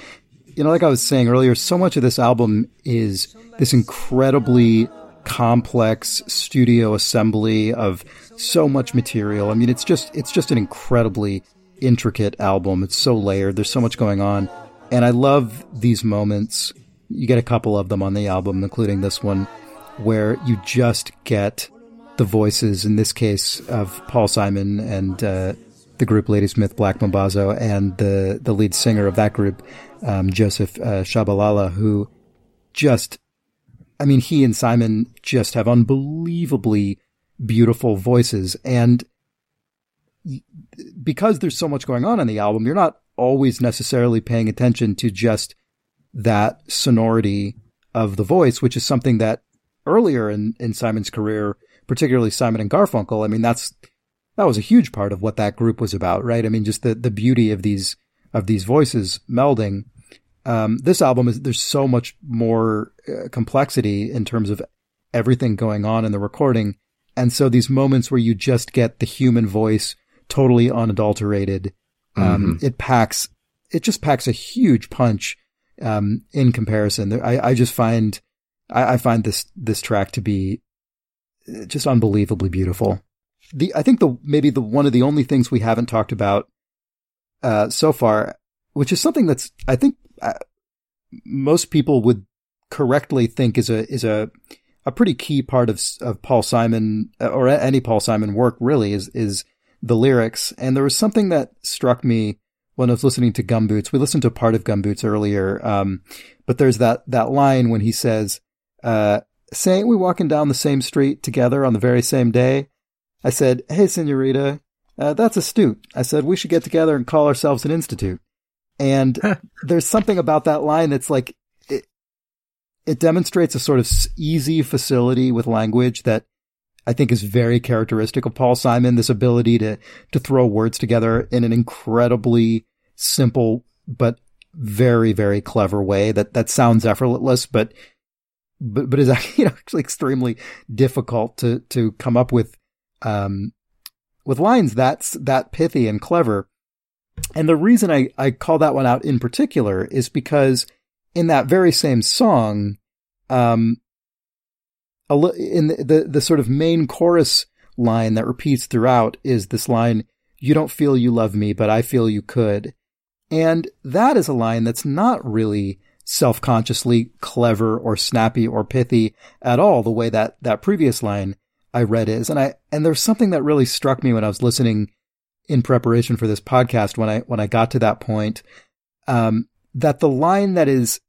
A: You know, like I was saying earlier, so much of this album is this incredibly complex studio assembly of so much material. I mean, it's just it's just an incredibly intricate album. It's so layered. There's so much going on, and I love these moments. You get a couple of them on the album, including this one, where you just get the voices, in this case, of Paul Simon and uh, the group Ladysmith Black Mambazo, and the the lead singer of that group, um, Joseph uh, Shabalala, who just, I mean, he and Simon just have unbelievably beautiful voices, and because there's so much going on in the album, you're not always necessarily paying attention to just that sonority of the voice, which is something that earlier in, in Simon's career, particularly Simon and Garfunkel, I mean, that's, that was a huge part of what that group was about, right? I mean, just the, the beauty of these, of these voices melding. Um, this album is, there's so much more uh, complexity in terms of everything going on in the recording. And so these moments where you just get the human voice totally unadulterated, um, it packs, it just packs a huge punch, um, in comparison. I, I just find, I, I find this, this track to be just unbelievably beautiful. The, I think the, maybe the, one of the only things we haven't talked about, uh, so far, which is something that's, I think, uh, most people would correctly think is a is a a pretty key part of of Paul Simon or any Paul Simon work really is is the lyrics. And there was something that struck me when I was listening to Gumboots. We listened to part of Gumboots earlier, um, but there's that that line when he says, uh, "Say we walking down the same street together on the very same day?" I said, "Hey, Senorita, uh, that's astute." I said, "We should get together and call ourselves an institute." And there's something about that line that's like it, it demonstrates a sort of easy facility with language that I think is very characteristic of Paul Simon. This ability to to throw words together in an incredibly simple but very very clever way that that sounds effortless, but but but is actually, you know, actually extremely difficult to to come up with um with lines that's that pithy and clever. And the reason I, I call that one out in particular is because in that very same song, um, in the, the, the sort of main chorus line that repeats throughout is this line, you don't feel you love me, but I feel you could. And that is a line that's not really self-consciously clever or snappy or pithy at all, the way that that previous line I read is. And I, and there's something that really struck me when I was listening in preparation for this podcast when I, when I got to that point, um, that the line that is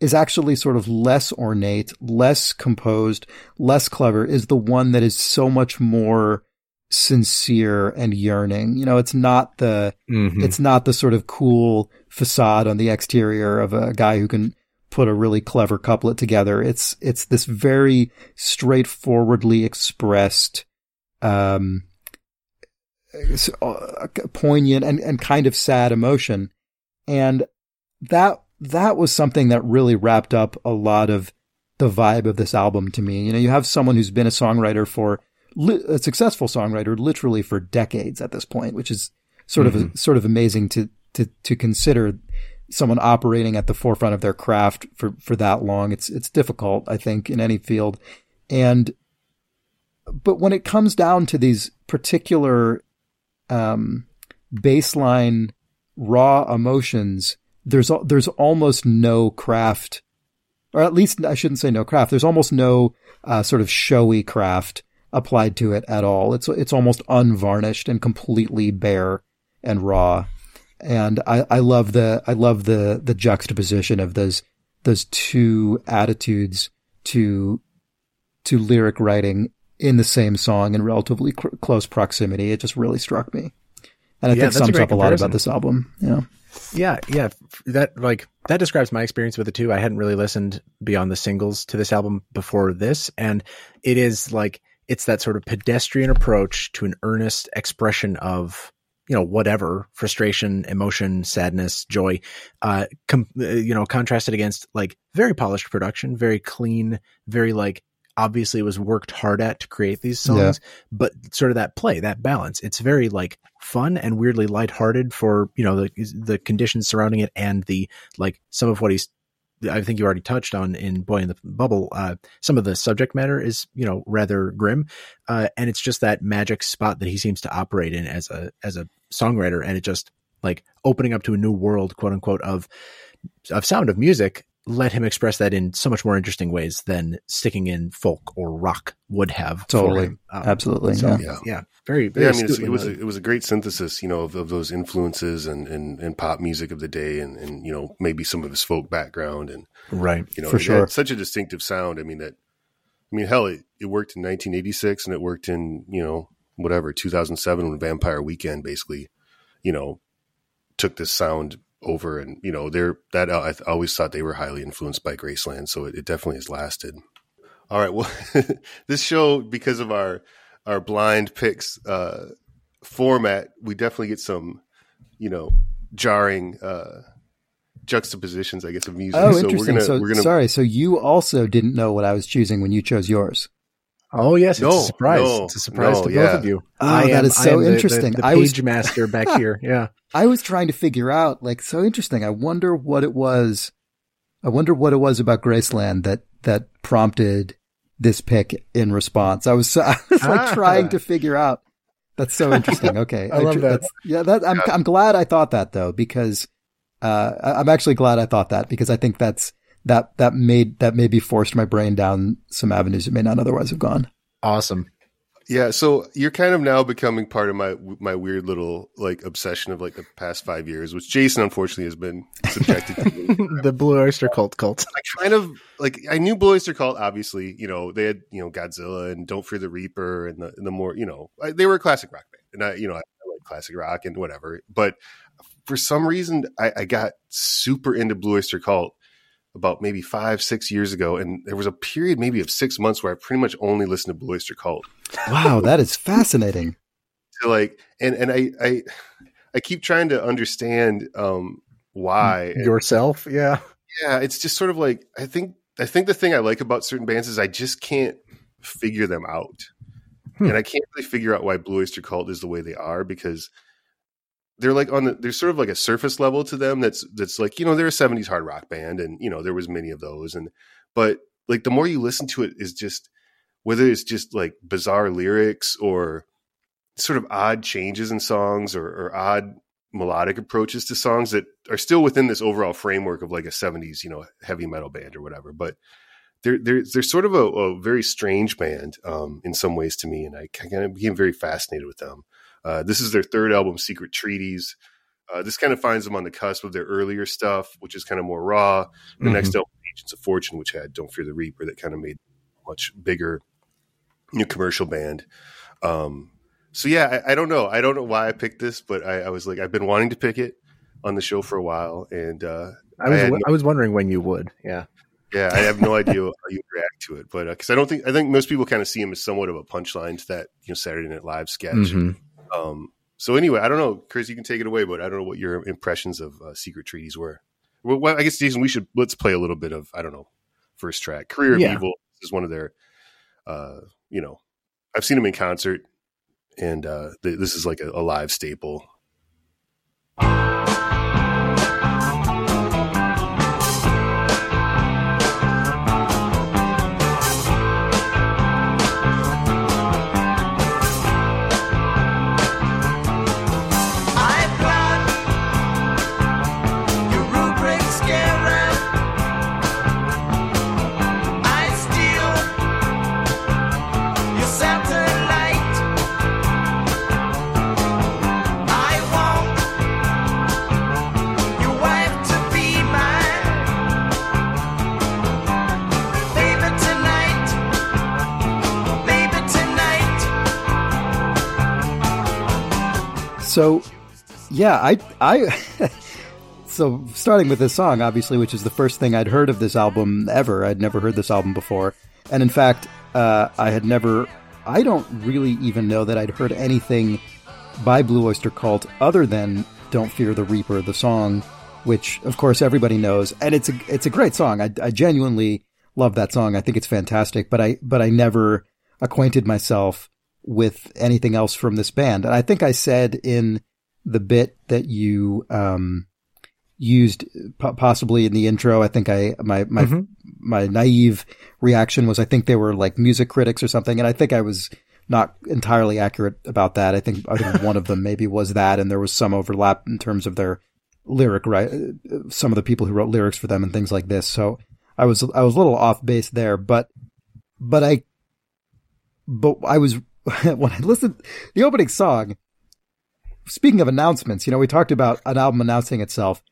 A: is actually sort of less ornate, less composed, less clever is the one that is so much more sincere and yearning. You know, it's not the, mm-hmm. it's not the sort of cool facade on the exterior of a guy who can put a really clever couplet together. It's, it's this very straightforwardly expressed, um, uh, poignant and, and kind of sad emotion. And that that was something that really wrapped up a lot of the vibe of this album to me. You know, you have someone who's been a songwriter for li- a successful songwriter literally for decades at this point, which is sort mm-hmm. of a, sort of amazing to to to consider someone operating at the forefront of their craft for for that long. It's it's difficult, I think, in any field. And but when it comes down to these particular um baseline raw emotions there's there's almost no craft, or at least I shouldn't say no craft. There's almost no uh, sort of showy craft applied to it at all. It's it's almost unvarnished and completely bare and raw. And I, I love the I love the the juxtaposition of those those two attitudes to to lyric writing in the same song in relatively cr- close proximity. It just really struck me, and I yeah, think sums a up comparison. a lot about this album. Yeah.
D: Yeah, yeah. That like that describes my experience with it too. I hadn't really listened beyond the singles to this album before this, and it is like it's that sort of pedestrian approach to an earnest expression of you know whatever frustration, emotion, sadness, joy. Uh, com- uh, you know, contrasted against like very polished production, very clean, very like obviously it was worked hard at to create these songs, yeah. but sort of that play, that balance. It's very like fun and weirdly lighthearted for, you know, the the conditions surrounding it and the like some of what he's I think you already touched on in Boy in the Bubble. Uh, some of the subject matter is, you know, rather grim, uh, and it's just that magic spot that he seems to operate in as a as a songwriter, and it just like opening up to a new world, quote unquote, of of sound of music let him express that in so much more interesting ways than sticking in folk or rock would have.
A: Totally, um, absolutely. So,
D: yeah. yeah, very, very.
C: Yeah, I mean, it was a, it was a great synthesis, you know, of, of those influences and, and, and pop music of the day, and, and you know maybe some of his folk background, and
D: right,
C: you know,
A: for sure,
C: such a distinctive sound. I mean that. I mean, hell, it, it worked in 1986, and it worked in you know whatever 2007 when Vampire Weekend basically, you know, took this sound over and you know they're that I always thought they were highly influenced by Graceland so it, it definitely has lasted. All right well this show because of our our blind picks uh format we definitely get some you know jarring uh juxtapositions i guess of music.
A: Oh so interesting we're gonna, so we're gonna... sorry so you also didn't know what i was choosing when you chose yours
D: Oh yes, it's no, a surprise. No, it's a surprise no, to yeah. both of you.
A: Oh, I that am, is so interesting.
D: The, the, the page was, master back here. Yeah,
A: I was trying to figure out, like, so interesting. I wonder what it was. I wonder what it was about Graceland that that prompted this pick in response. I was I was like ah. trying to figure out. That's so interesting. Okay,
D: I, I love that.
A: Yeah, that I'm I'm glad I thought that though because uh, I'm actually glad I thought that because I think that's that that made that maybe forced my brain down some avenues it may not otherwise have gone.
D: Awesome.
C: Yeah, so you're kind of now becoming part of my my weird little like obsession of like the past five years, which Jason unfortunately has been subjected to.
D: the Blue Oyster Cult cult.
C: I kind of like I knew Blue Oyster Cult. Obviously, you know they had you know Godzilla and Don't Fear the Reaper and the and the more you know I, they were a classic rock band, and I you know I, I like classic rock and whatever. But for some reason, I, I got super into Blue Oyster Cult about maybe five, six years ago. And there was a period maybe of six months where I pretty much only listened to Blue Oyster Cult.
A: Wow, that is fascinating.
C: So like, and, and I, I, I keep trying to understand, um, why
D: yourself. Yeah.
C: Yeah. It's just sort of like, I think, I think the thing I like about certain bands is I just can't figure them out. Hmm. And I can't really figure out why Blue Oyster Cult is the way they are because they're like on the there's sort of like a surface level to them that's that's like you know they're a 70s hard rock band and you know there was many of those and but like the more you listen to it is just whether it's just like bizarre lyrics or sort of odd changes in songs or, or odd melodic approaches to songs that are still within this overall framework of like a 70s you know heavy metal band or whatever but they're they're they're sort of a, a very strange band um, in some ways to me and I kind of became very fascinated with them uh, this is their third album, Secret Treaties. Uh, this kind of finds them on the cusp of their earlier stuff, which is kind of more raw. The mm-hmm. next album, Agents of Fortune, which had Don't Fear the Reaper, that kind of made much bigger new commercial band. Um, so yeah, I, I, don't know. I don't know why I picked this, but I, I, was like, I've been wanting to pick it on the show for a while, and uh,
D: I was I, no, I was wondering when you would. Yeah,
C: yeah, I have no idea how you react to it, but because uh, I don't think I think most people kind of see him as somewhat of a punchline to that you know Saturday Night Live sketch. Mm-hmm. Um, so anyway, I don't know, Chris, you can take it away, but I don't know what your impressions of uh, Secret Treaties were. Well, I guess Jason, we should let's play a little bit of I don't know first track. Career of yeah. Evil is one of their, uh, you know, I've seen them in concert, and uh, th- this is like a, a live staple.
A: So, yeah, I, I, so starting with this song, obviously, which is the first thing I'd heard of this album ever. I'd never heard this album before, and in fact, uh, I had never. I don't really even know that I'd heard anything by Blue Oyster Cult other than "Don't Fear the Reaper," the song, which of course everybody knows, and it's a it's a great song. I, I genuinely love that song. I think it's fantastic, but I but I never acquainted myself with anything else from this band. And I think I said in the bit that you um, used possibly in the intro, I think I my my mm-hmm. my naive reaction was I think they were like music critics or something, and I think I was not entirely accurate about that. I think I think one of them maybe was that, and there was some overlap in terms of their lyric right. Some of the people who wrote lyrics for them and things like this. So I was I was a little off base there, but but I but I was when I listened the opening song, speaking of announcements, you know, we talked about an album announcing itself.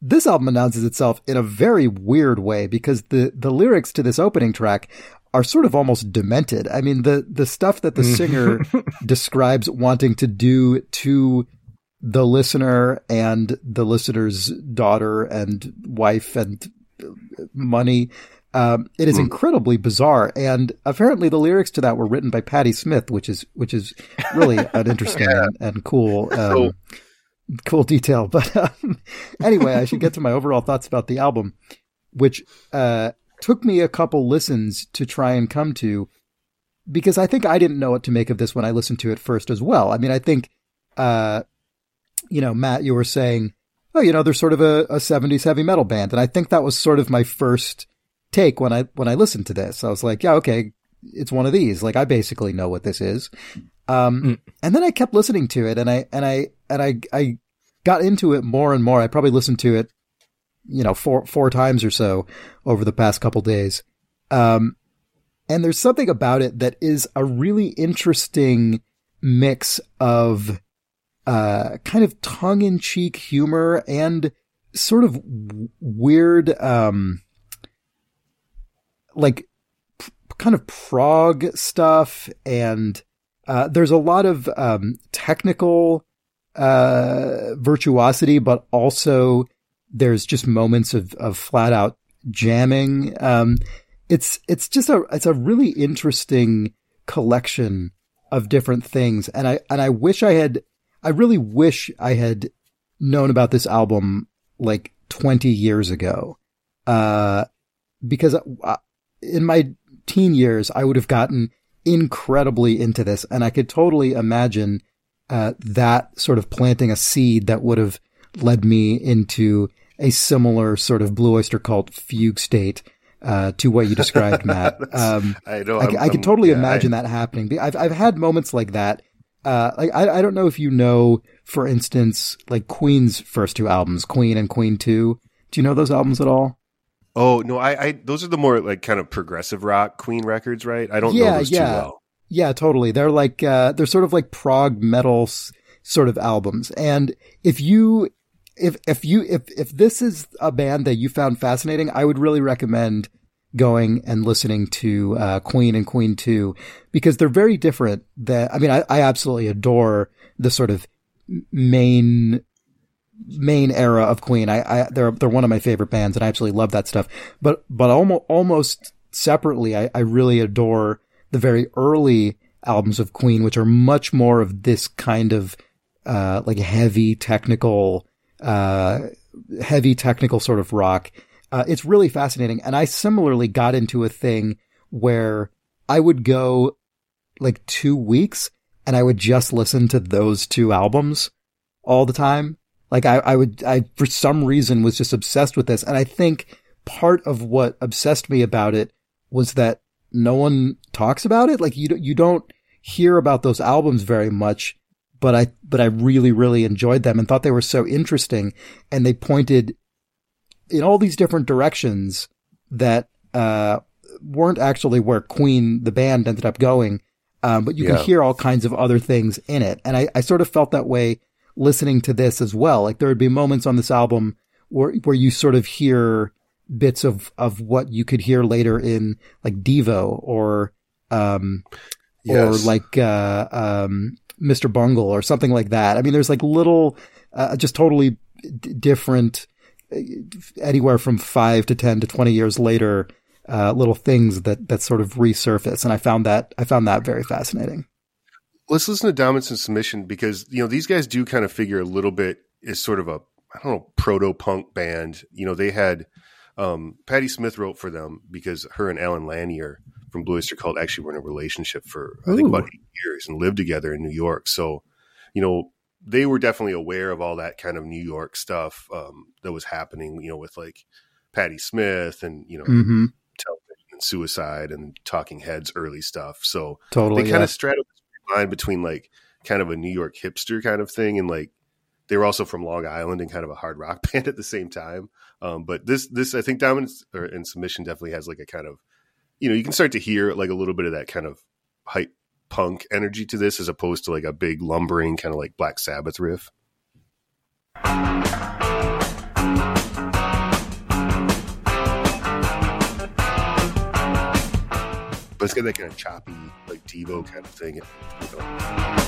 A: This album announces itself in a very weird way because the, the lyrics to this opening track are sort of almost demented. I mean, the, the stuff that the mm-hmm. singer describes wanting to do to the listener and the listener's daughter and wife and money um, it is mm. incredibly bizarre, and apparently the lyrics to that were written by Patti Smith, which is which is really an interesting yeah. and, and, cool um, cool detail. But um, anyway, I should get to my overall thoughts about the album, which uh, took me a couple listens to try and come to, because I think I didn't know what to make of this when I listened to it first as well. I mean, I think, uh, you know, Matt, you were saying, oh, you know, they're sort of a, a 70s heavy metal band, and I think that was sort of my first take when I when I listened to this. I was like, yeah, okay, it's one of these. Like I basically know what this is. Um, mm. and then I kept listening to it and I and I and I I got into it more and more. I probably listened to it you know, four, four times or so over the past couple days. Um, and there's something about it that is a really interesting mix of, uh, kind of tongue in cheek humor and sort of w- weird, um, like p- kind of prog stuff. And, uh, there's a lot of, um, technical, uh, virtuosity, but also there's just moments of, of flat out jamming. Um, it's, it's just a, it's a really interesting collection of different things. And I, and I wish I had, I really wish I had known about this album like 20 years ago. Uh, because in my teen years, I would have gotten incredibly into this and I could totally imagine, uh, that sort of planting a seed that would have led me into a similar sort of Blue Oyster Cult fugue state uh, to what you described, Matt. Um,
C: I know.
A: I,
C: I'm-
A: can totally
C: yeah,
A: imagine
C: I-
A: that happening. I've I've had moments like that. Uh, like I, I don't know if you know, for instance, like Queen's first two albums, Queen and Queen Two. Do you know those albums at all?
C: Oh no, I, I those are the more like kind of progressive rock Queen records, right? I don't know
A: Yeah,
C: those
A: yeah.
C: too well.
A: Yeah, totally. They're like, uh, they're sort of like prog metal sort of albums. And if you, if, if you, if, if this is a band that you found fascinating, I would really recommend going and listening to, uh, Queen and Queen 2 because they're very different that, I mean, I, I absolutely adore the sort of main, main era of Queen. I, I, they're, they're one of my favorite bands and I absolutely love that stuff. But, but almost, almost separately, I, I really adore the very early albums of Queen, which are much more of this kind of, uh, like heavy technical, uh, heavy technical sort of rock. Uh, it's really fascinating. And I similarly got into a thing where I would go like two weeks and I would just listen to those two albums all the time. Like I, I would, I, for some reason was just obsessed with this. And I think part of what obsessed me about it was that no one talks about it. Like you, don't- you don't hear about those albums very much, but I, but I really, really enjoyed them and thought they were so interesting. And they pointed in all these different directions that, uh, weren't actually where Queen, the band ended up going. Um, but you
C: Yeah.
A: can hear all kinds of other things in it. And I, I sort of felt that way listening to this as well. Like there would be moments on this album where, where you sort of hear bits of, of what you could hear later in like Devo or, um,
C: Yes.
A: or like, uh, um, Mr. Bungle or something like that. I mean, there's like little, uh, just totally d- different, uh, anywhere from five to 10 to 20 years later, uh, little things that, that sort of resurface. And I found that, I found that very fascinating.
C: Let's listen to Dominance and Submission because you know these guys do kind of figure a little bit as sort of a I don't know proto punk band. You know they had um, Patti Smith wrote for them because her and Allen Lanier from Blue Oyster Cult actually were in a relationship for I think
A: Ooh.
C: about eight years and lived together in New York. So you know they were definitely aware of all that kind of New York stuff um, that was happening. You know with like Patti Smith and you know
A: Mm-hmm.
C: television and suicide and Talking Heads early stuff. So
A: Totally.
C: they kind
A: yeah.
C: of straddle the line between like kind of a New York hipster kind of thing and like they were also from Long Island and kind of a hard rock band at the same time. Um, but this this I think Dominance or, and Submission definitely has like a kind of you know you can start to hear like a little bit of that kind of hype punk energy to this as opposed to like a big lumbering kind of like Black Sabbath riff. But it's got that kind of choppy, Devo kind of thing. You know.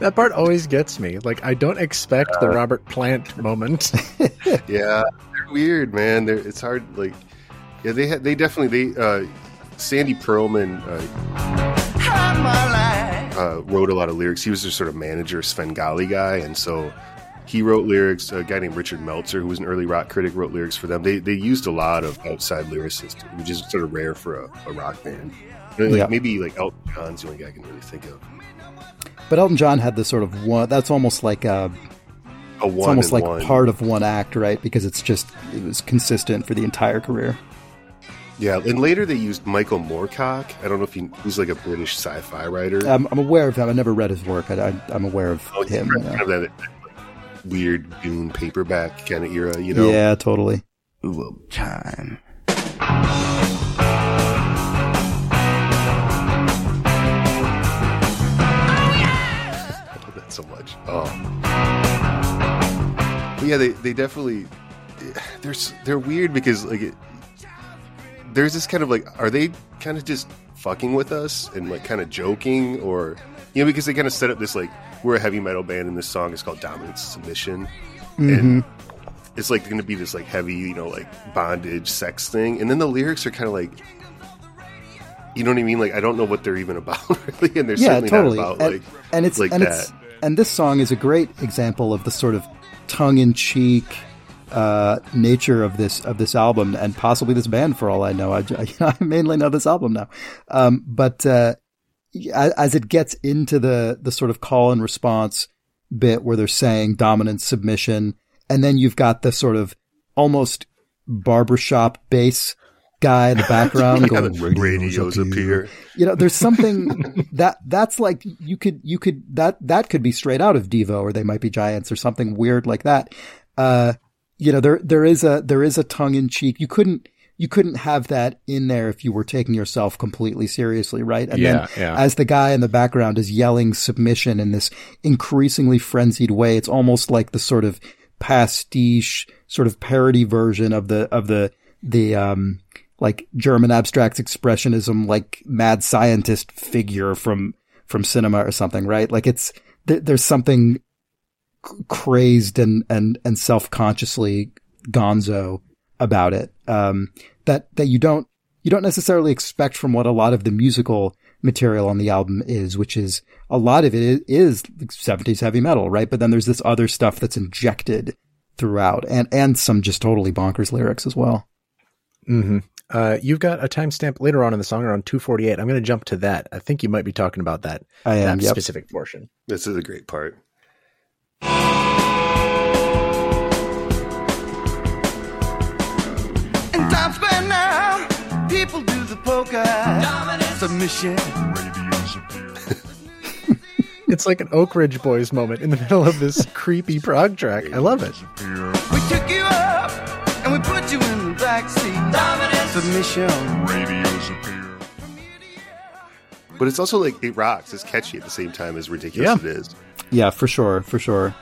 D: That part always gets me. Like I don't expect the Robert Plant moment.
C: Yeah, they're weird, man. They're, it's hard. Like, yeah, they had they definitely they uh, Sandy Pearlman uh, uh, wrote a lot of lyrics. He was their sort of manager, Svengali guy, and so he wrote lyrics. A guy named Richard Meltzer, who was an early rock critic, wrote lyrics for them. They they used a lot of outside lyricists, which is sort of rare for a, a rock band. Like,
A: Yeah.
C: Maybe like Elton John's the only guy I can really think of.
A: But Elton John had this sort of one. That's almost like a.
C: A
A: It's almost like
C: one.
A: part of one act, right? Because it's just it was consistent for the entire career.
C: Yeah, and later they used Michael Moorcock. I don't know if he, was like a British sci-fi writer.
A: I'm, I'm aware of him. I never read his work. I, I, I'm aware of
C: Oh,
A: him.
C: kind
A: you know.
C: of that weird Dune paperback kind of era, you know?
A: Yeah, totally.
F: Ooh, time.
C: I love that so much. Oh. But yeah, they, they definitely they're they're weird because like it, there's this kind of like are they kind of just fucking with us and like kind of joking or you know because they kind of set up this like we're a heavy metal band and this song is called Dominant Submission and it's like going to be this like heavy you know like bondage sex thing and then the lyrics are kind of like you know what I mean like I don't know what they're even about really and they're
A: yeah,
C: certainly
A: totally.
C: not about
A: and,
C: like
A: and it's
C: like
A: and
C: that.
A: it's and this song is a great example of the sort of tongue-in-cheek uh, nature of this of this album and possibly this band for all I know. I, I mainly know this album now, um, but uh, as, it gets into the the sort of call and response bit where they're saying dominant submission, and then you've got the sort of almost barbershop bass guy in the background going
C: the radios appear.
A: you know there's something that that's like you could you could that that could be straight out of devo or they might be giants or something weird like that. Uh you know there there is a there is a tongue in cheek. You couldn't you couldn't have that in there if you were taking yourself completely seriously right and
D: Yeah,
A: then
D: yeah.
A: as the guy in the background is yelling submission in this increasingly frenzied way it's almost like the sort of pastiche sort of parody version of the of the the um like German abstract expressionism, like mad scientist figure from from cinema or something, right? Like it's th- there's something c- crazed and and and self consciously gonzo about it um, that that you don't you don't necessarily expect from what a lot of the musical material on the album is, which is a lot of it is, is 70s heavy metal, right? But then there's this other stuff that's injected throughout, and and some just totally bonkers lyrics as well.
D: hmm Uh, you've got a timestamp later on in the song around 248. I'm going to jump to that. I think you might be talking about that,
A: I am,
D: that
A: yep.
D: specific portion.
C: This is a great part.
F: People do the polka. Submission.
D: It's like an Oak Ridge Boys moment in the middle of this creepy prog track. I love it.
F: We took you up and we put you in the back seat. Submission.
C: But it's also like it rocks. It's catchy at the same time as ridiculous
D: Yeah.
C: it is.
A: Yeah, for sure, for sure.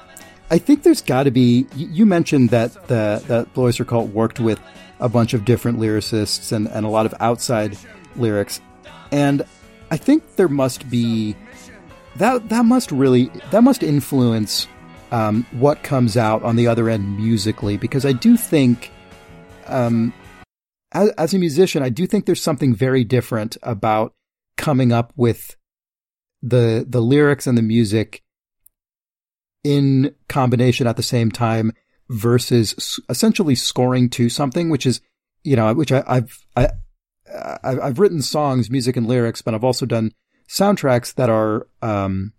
A: I think there's got to be. You mentioned that the that Blue Oyster Cult worked with a bunch of different lyricists and, and a lot of outside lyrics, and I think there must be that that must really that must influence um, what comes out on the other end musically because I do think, um, as, as a musician, I do think there's something very different about coming up with the the lyrics and the music in combination at the same time versus essentially scoring to something, which is, you know, which I, I've, I, I, I've written songs, music and lyrics, but I've also done soundtracks that are, um,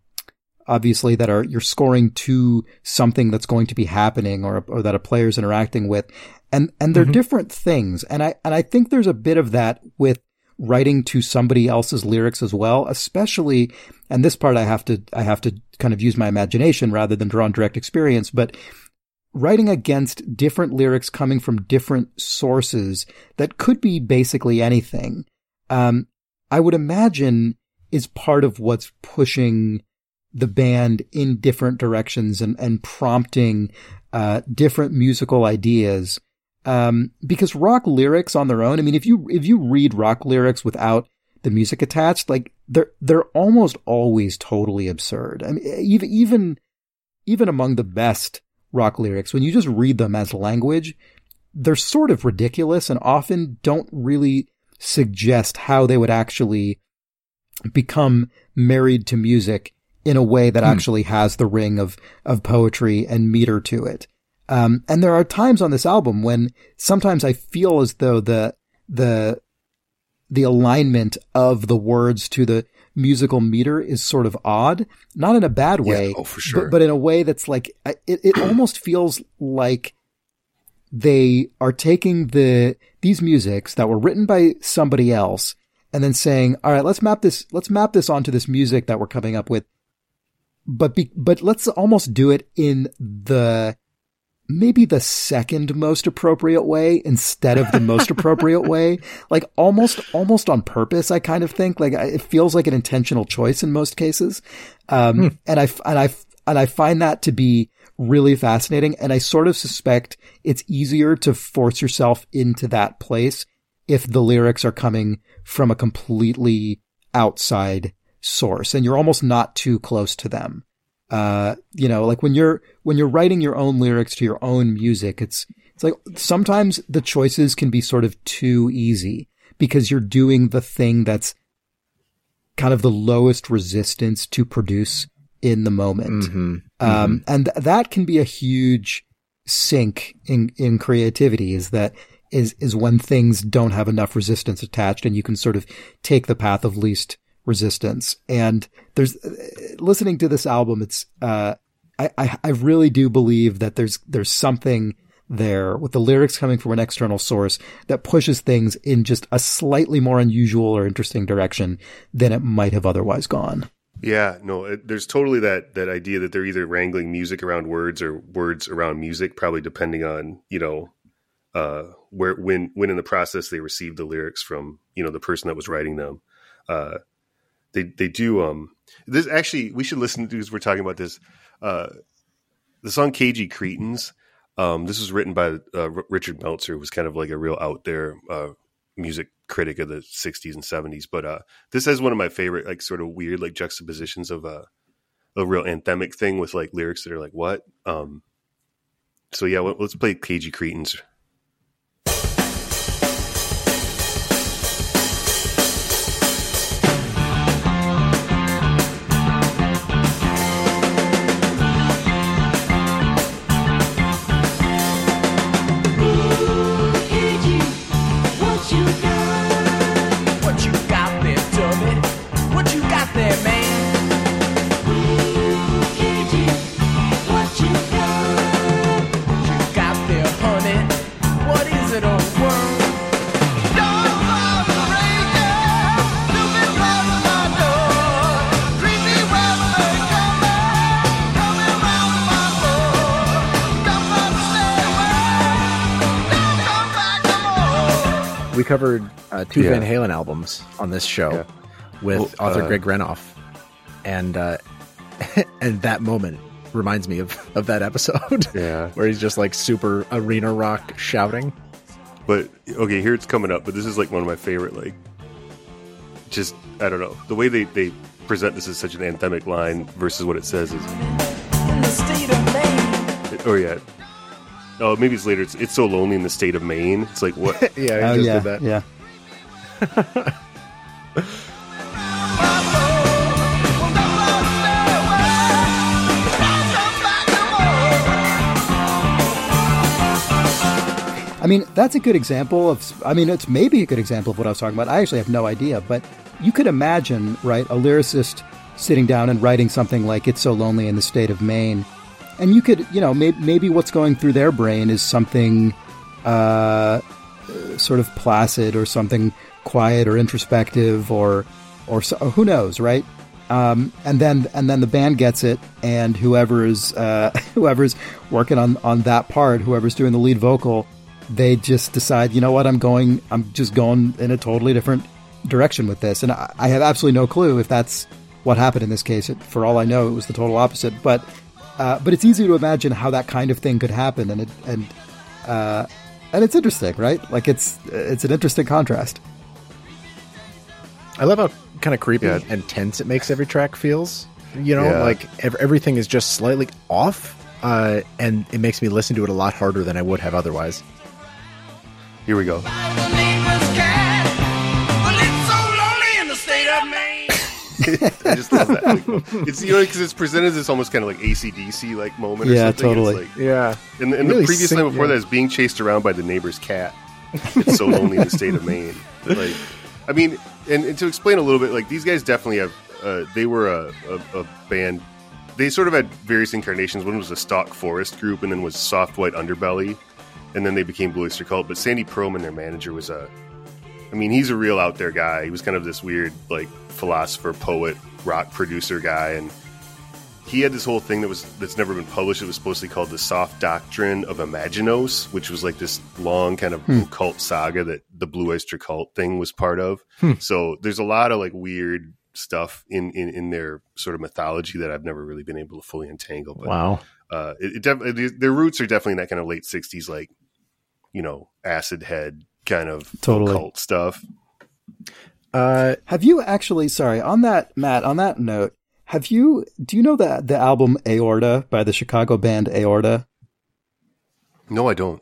A: obviously that are, you're scoring to something that's going to be happening or, or that a player's interacting with. And, and they're different things. And I, and I think there's a bit of that with writing to somebody else's lyrics as well, especially, and this part I have to, I have to kind of use my imagination rather than draw on direct experience, but writing against different lyrics coming from different sources that could be basically anything, um, I would imagine is part of what's pushing the band in different directions and, and prompting, uh, different musical ideas. Um, because rock lyrics on their own, I mean, if you, if you read rock lyrics without the music attached, like they're, they're almost always totally absurd. I mean, even, even, even among the best rock lyrics, when you just read them as language, they're sort of ridiculous and often don't really suggest how they would actually become married to music in a way that actually has the ring of, of poetry and meter to it. Um, and there are times on this album when sometimes I feel as though the, the, the alignment of the words to the musical meter is sort of odd, not in a bad way,
C: oh, for sure.
A: but, but in a way that's like, it, it almost feels like they are taking the, these musics that were written by somebody else and then saying, all right, let's map this, let's map this onto this music that we're coming up with but be, but let's almost do it in the maybe the second most appropriate way instead of the most appropriate way. Like almost, almost on purpose. I kind of think like it feels like an intentional choice in most cases. Um, hmm. and I, and I, and I find that to be really fascinating. And I sort of suspect it's easier to force yourself into that place if the lyrics are coming from a completely outside source and you're almost not too close to them. Uh, you know, like when you're, when you're writing your own lyrics to your own music, it's, it's like sometimes the choices can be sort of too easy because you're doing the thing that's kind of the lowest resistance to produce in the moment. Mm-hmm. Um, mm-hmm. and th- that can be a huge sink in, in creativity is that is, is when things don't have enough resistance attached and you can sort of take the path of least resistance. And there's listening to this album, it's, uh, I, I, I really do believe that there's, there's something there with the lyrics coming from an external source that pushes things in just a slightly more unusual or interesting direction than it might have otherwise gone.
C: Yeah, no, it, there's totally that that idea that they're either wrangling music around words or words around music, probably depending on you know uh, where when when in the process they received the lyrics from you know the person that was writing them. Uh, they they do um this actually we should listen to because we're talking about this uh the song Cagey Cretins um this was written by uh, Richard Meltzer who was kind of like a real out there uh music critic of the 60s and 70s but uh this has one of my favorite like sort of weird like juxtapositions of uh a real anthemic thing with like lyrics that are like what? Um so yeah let's play Cagey Cretins
D: we covered uh, two yeah. Van Halen albums on this show yeah. with well, author uh, Greg Renoff, and uh, and that moment reminds me of of that episode.
C: Yeah,
D: where he's just like super arena rock shouting.
C: But okay, here it's coming up. But this is like one of my favorite. Like, just I don't know the way they they present this as such an anthemic line versus what it says is. Oh yeah, Oh, maybe it's later. It's, it's so lonely in the state of Maine. It's like what?
D: yeah,
A: oh, yeah, Yeah. I mean, that's a good example of, I mean, it's maybe a good example of what I was talking about. I actually have no idea, but you could imagine, right, a lyricist sitting down and writing something like It's So Lonely in the State of Maine and you could, you know, maybe, maybe what's going through their brain is something uh, sort of placid or something quiet or introspective or, or, or who knows, right? Um, and then and then the band gets it, and whoever's uh, whoever's working on on that part, whoever's doing the lead vocal, they just decide, you know what, I'm going, I'm just going in a totally different direction with this, and I, I have absolutely no clue if that's what happened in this case. It, for all I know, it was the total opposite, but uh, but it's easy to imagine how that kind of thing could happen, and it, and uh, and it's interesting, right? Like it's it's an interesting contrast.
D: I love how kind of creepy yeah. and tense it makes every track feels. You know, yeah. like ev- everything is just slightly off, uh, and it makes me listen to it a lot harder than I would have otherwise.
C: Here we go. I just love that. Like, it's you know because it's presented as this almost kind of like ACDC like moment.
A: Yeah,
C: totally.
A: Like,
D: yeah.
C: And, and really the previous time before yeah. that is being chased around by the neighbor's cat. It's so lonely in the state of Maine. Like, I mean, and, and to explain a little bit, like these guys definitely have. Uh, they were a, a, a band they sort of had various incarnations. One was a Stalk-Forrest group, and then was soft white underbelly, and then they became Blue Oyster Cult. But Sandy Pearlman, their manager, was a I mean, he's a real out there guy. He was kind of this weird, like, philosopher, poet, rock producer guy. And he had this whole thing that was that's never been published. It was supposed to be called the Soft Doctrine of Imaginos, which was like this long kind of cult saga that the Blue Oyster Cult thing was part of. So there's a lot of like weird stuff in, in in their sort of mythology that I've never really been able to fully untangle. But
D: Wow.
C: uh, it, it definitely their roots are definitely in that kind of late '60s, like you know, acid head kind of
A: Totally.
C: cult stuff.
D: Uh,
A: Have you actually? Sorry, on that, Matt. On that note, have you? Do you know that the album Aorta by the Chicago band Aorta?
C: No, I don't.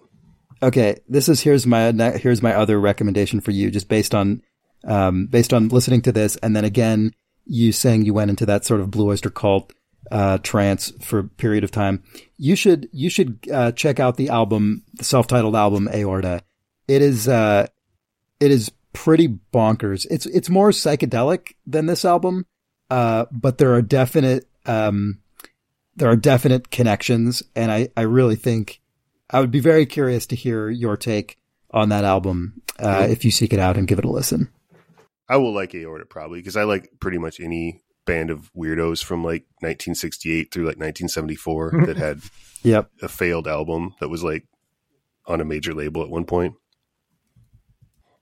A: Okay, this is here's my here's my other recommendation for you, just based on um, based on listening to this, and then again you saying you went into that sort of Blue Oyster Cult uh, trance for a period of time. You should you should uh, check out the album, the self titled album Aorta. It is uh, it is pretty bonkers. It's it's more psychedelic than this album, uh, but there are definite um, there are definite connections, and I I really think I would be very curious to hear your take on that album uh, if you seek it out and give it a listen.
C: I will like Aorta probably because I like pretty much any band of weirdos from like 1968 through like 1974 that had
A: Yep.
C: a failed album that was like on a major label at one point.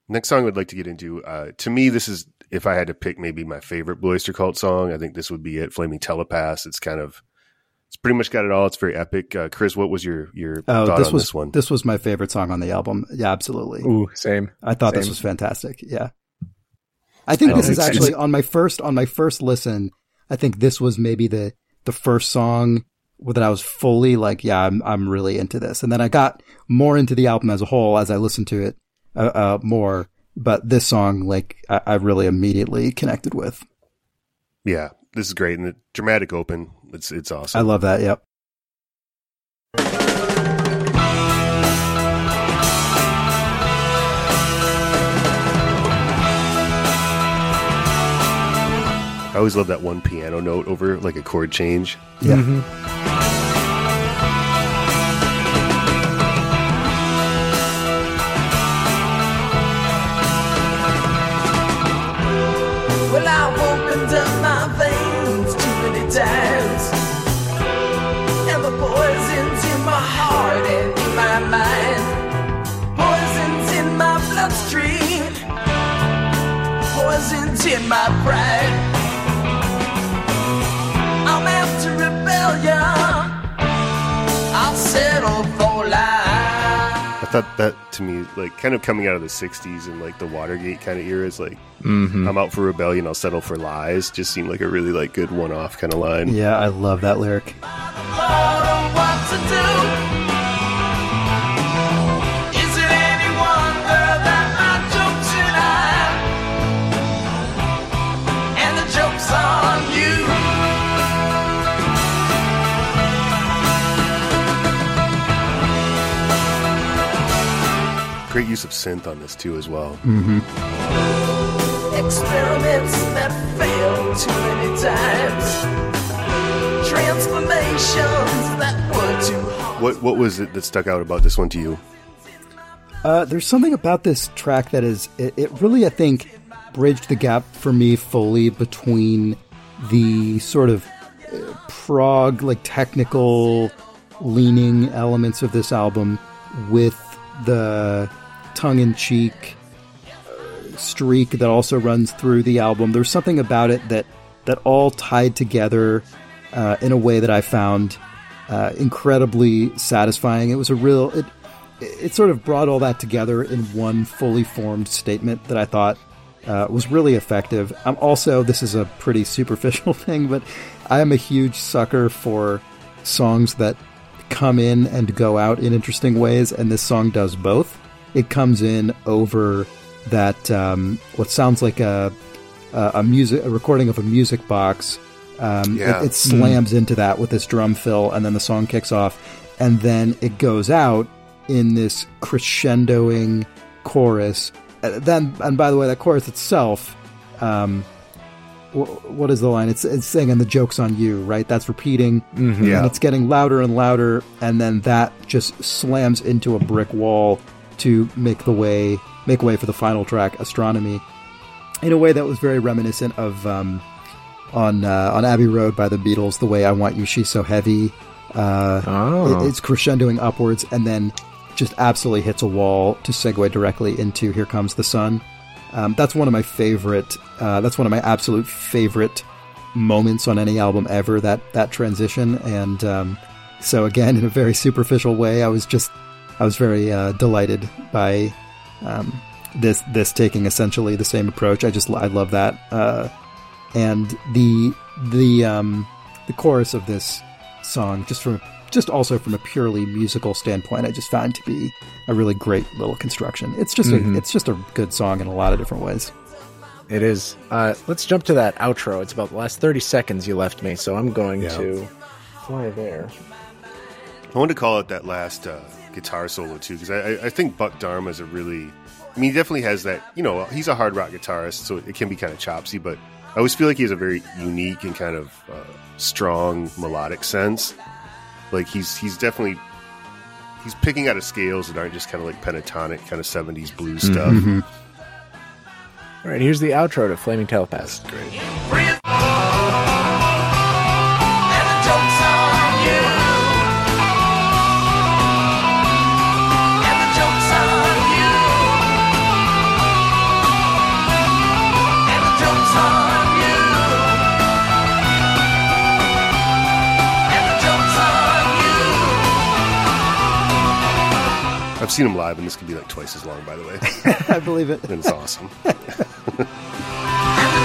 C: Next song I'd like to get into, uh, to me, this is if I had to pick maybe my favorite Blue Oyster Cult song, I think this would be it. Flaming Telepath. It's kind of, it's pretty much got it all. It's very epic. Uh, Chris, what was your your
A: Oh,
C: thought
A: this
C: on
A: was
C: this one?
A: this was my favorite song on the album. Yeah, absolutely.
D: ooh, same.
A: I thought this was fantastic. Yeah. I think
D: I
A: this
D: don't
A: is actually on my first on my first listen. I think this was maybe the the first song that I was fully like, yeah, I'm I'm really into this. And then I got more into the album as a whole as I listened to it uh, uh, more. But this song, like, I, I really immediately connected with.
C: yeah, this is great and the dramatic open. It's it's awesome.
A: I love that. Yep.
C: I always love that one piano note over like a chord change.
A: Yeah.
F: Well,
C: thought that to me, like kind of coming out of the '60s and like the Watergate kind of era, is like
D: Mm-hmm.
C: I'm out for rebellion, I'll settle for lies. Just seemed like a really like good one-off kind of line.
A: Yeah, I love that lyric.
C: Great use of synth on this too, as well.
F: Experiments that failed too many times. Transformations that were too hard.
C: What what was it that stuck out about this one to you?
A: Uh, there's something about this track that is, it, it really, I think, bridged the gap for me fully between the sort of uh, prog, like technical leaning elements of this album with the tongue in cheek uh, streak that also runs through the album. There's something about it that, that all tied together uh, in a way that I found uh, incredibly satisfying. It was a real, it, it sort of brought all that together in one fully formed statement that I thought uh, was really effective. I'm also, this is a pretty superficial thing, but I am a huge sucker for songs that come in and go out in interesting ways, and this song does both. It comes in over that um, what sounds like a a a music a recording of a music box. Um, it-
C: Yeah.
A: it, slams into that with this drum fill, and then the song kicks off, and then it goes out in this crescendoing chorus. Uh, Then, and by the way, that chorus itself, um, wh- what is the line? It's it's saying, "And the joke's on you," right? That's repeating,
C: Yeah.
A: and it's getting louder and louder, and then that just slams into a brick wall to make the way make way for the final track, "Astronomy," in a way that was very reminiscent of um, on uh, on Abbey Road by the Beatles. The way I want you, she's so heavy. Uh,
D: Oh.
A: it- it's crescendoing upwards and then just absolutely hits a wall to segue directly into "Here Comes the Sun." Um, that's one of my favorite. Uh, that's one of my absolute favorite moments on any album ever. That that transition, and um, so again, in a very superficial way, I was just I was very uh, delighted by um, this this taking essentially the same approach. I just I love that, uh, and the the um, the chorus of this song, just from just also from a purely musical standpoint, I just found to be a really great little construction. It's just a, it's just a good song in a lot of different ways.
D: It is. Uh, let's jump to that outro. It's about the last 30 seconds you left me, so I'm going
C: Yeah.
D: to fly there.
C: I wanted to call out that last uh, guitar solo too because I, I- I think Buck Dharma is a really, I mean, he definitely has that. You know, he's a hard rock guitarist, so it can be kind of chopsy, but I always feel like he has a very unique and kind of uh, strong melodic sense. Like he's he's definitely he's picking out of scales that aren't just kind of like pentatonic kind of '70s blues stuff.
D: All right, here's the outro to Flaming Telepath.
C: Great. I've seen him live, and this could be like twice as long, by the way.
A: I believe it.
C: and it's awesome.
F: And the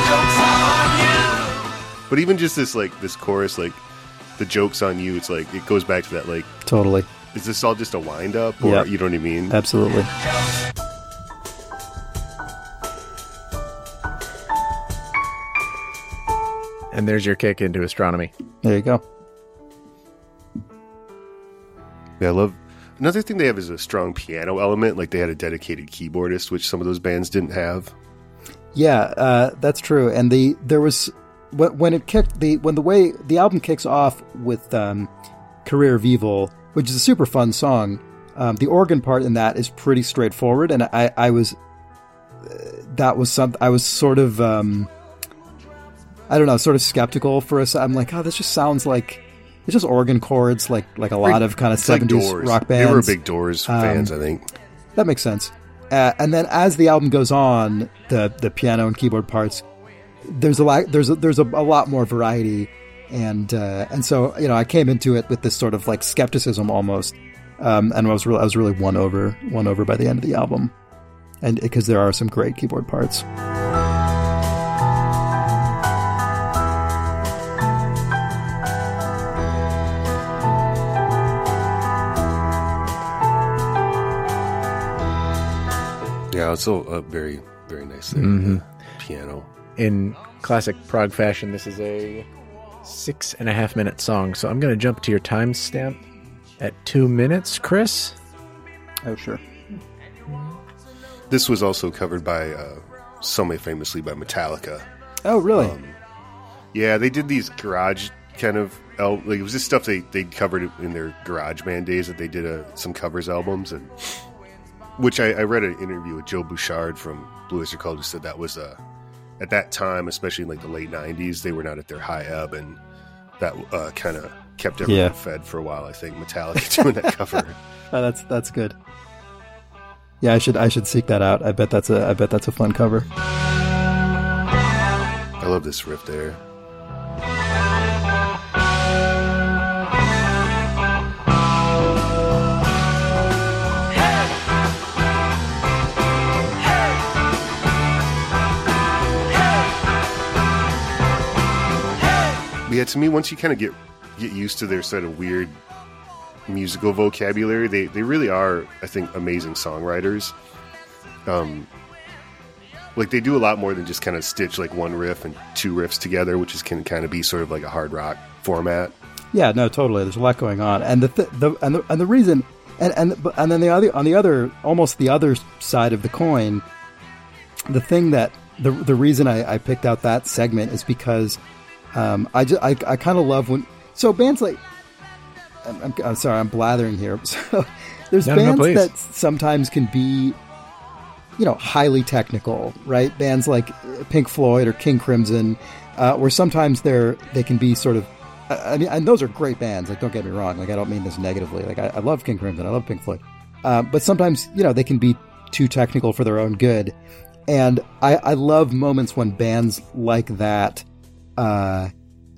F: joke's on you.
C: But even just this like this chorus, like the jokes on you, it's like it goes back to that like
A: Totally,
C: is this all just a wind up or
A: Yeah.
C: you know what I mean?
A: absolutely.
D: And there's your kick into astronomy.
A: There you go.
C: Yeah, I love another thing they have is a strong piano element. Like they had a dedicated keyboardist, which some of those bands didn't have.
A: Yeah, uh, that's true. And the there was when, it kicked the when the way the album kicks off with um, "Career of Evil," which is a super fun song. Um, the organ part in that is pretty straightforward, and I, I was uh, that was something I was sort of um, I don't know, sort of skeptical for us. I'm like, oh, this just sounds like it's just organ chords, like like a lot of kind of
C: like
A: seventies
C: Doors.
A: rock
C: They were.
A: Um,
C: big Doors fans, I think.
A: That makes sense. Uh, and then as the album goes on, the the piano and keyboard parts, there's a lot there's a, there's a, a lot more variety, and uh, and so you know I came into it with this sort of like skepticism almost, um, and I was really I was really won over won over by the end of the album, and because there are some great keyboard parts.
C: Yeah, it's a, a very very nice thing. Piano.
D: In classic prog fashion, this is a six and a half minute song. So I'm going to jump to your timestamp at two minutes, Chris.
A: Oh sure.
C: This was also covered by uh, somewhat famously by Metallica.
A: Oh really?
C: Yeah, they did these garage kind of el- like it was just stuff they they covered in their garage band days that they did uh, some covers albums and which I, I read an interview with Joe Bouchard from Blue Oyster Cult who said that was uh, at that time, especially in like the late '90s, they were not at their high ebb, and that uh, kind of kept everyone
A: Yeah.
C: fed for a while. I think Metallica doing that cover.
A: Oh, that's that's good. Yeah, I should I should seek that out. I bet that's a I bet that's a fun cover.
C: I love this riff there. Yeah, to me, once you kind of get get used to their sort of weird musical vocabulary, they they really are, I think, amazing songwriters. Um, like they do a lot more than just kind of stitch like one riff and two riffs together, which is can kind of be sort of like a hard rock format.
A: Yeah, no, totally. There's a lot going on, and the th- the and the and the reason, and and and then the other on the other almost the other side of the coin, the thing that the the reason I, I picked out that segment is because um, I just I, I kind of love when so bands like I'm, I'm, I'm sorry I'm blathering here. So there's
D: No, no,
A: bands
D: please.
A: that sometimes can be you know highly technical, right? Bands like Pink Floyd or King Crimson, uh, where sometimes they're they can be sort of. I I mean, and those are great bands. Like, don't get me wrong. Like, I don't mean this negatively. Like, I, I love King Crimson. I love Pink Floyd. Uh, but sometimes, you know, they can be too technical for their own good. And I, I love moments when bands like that uh,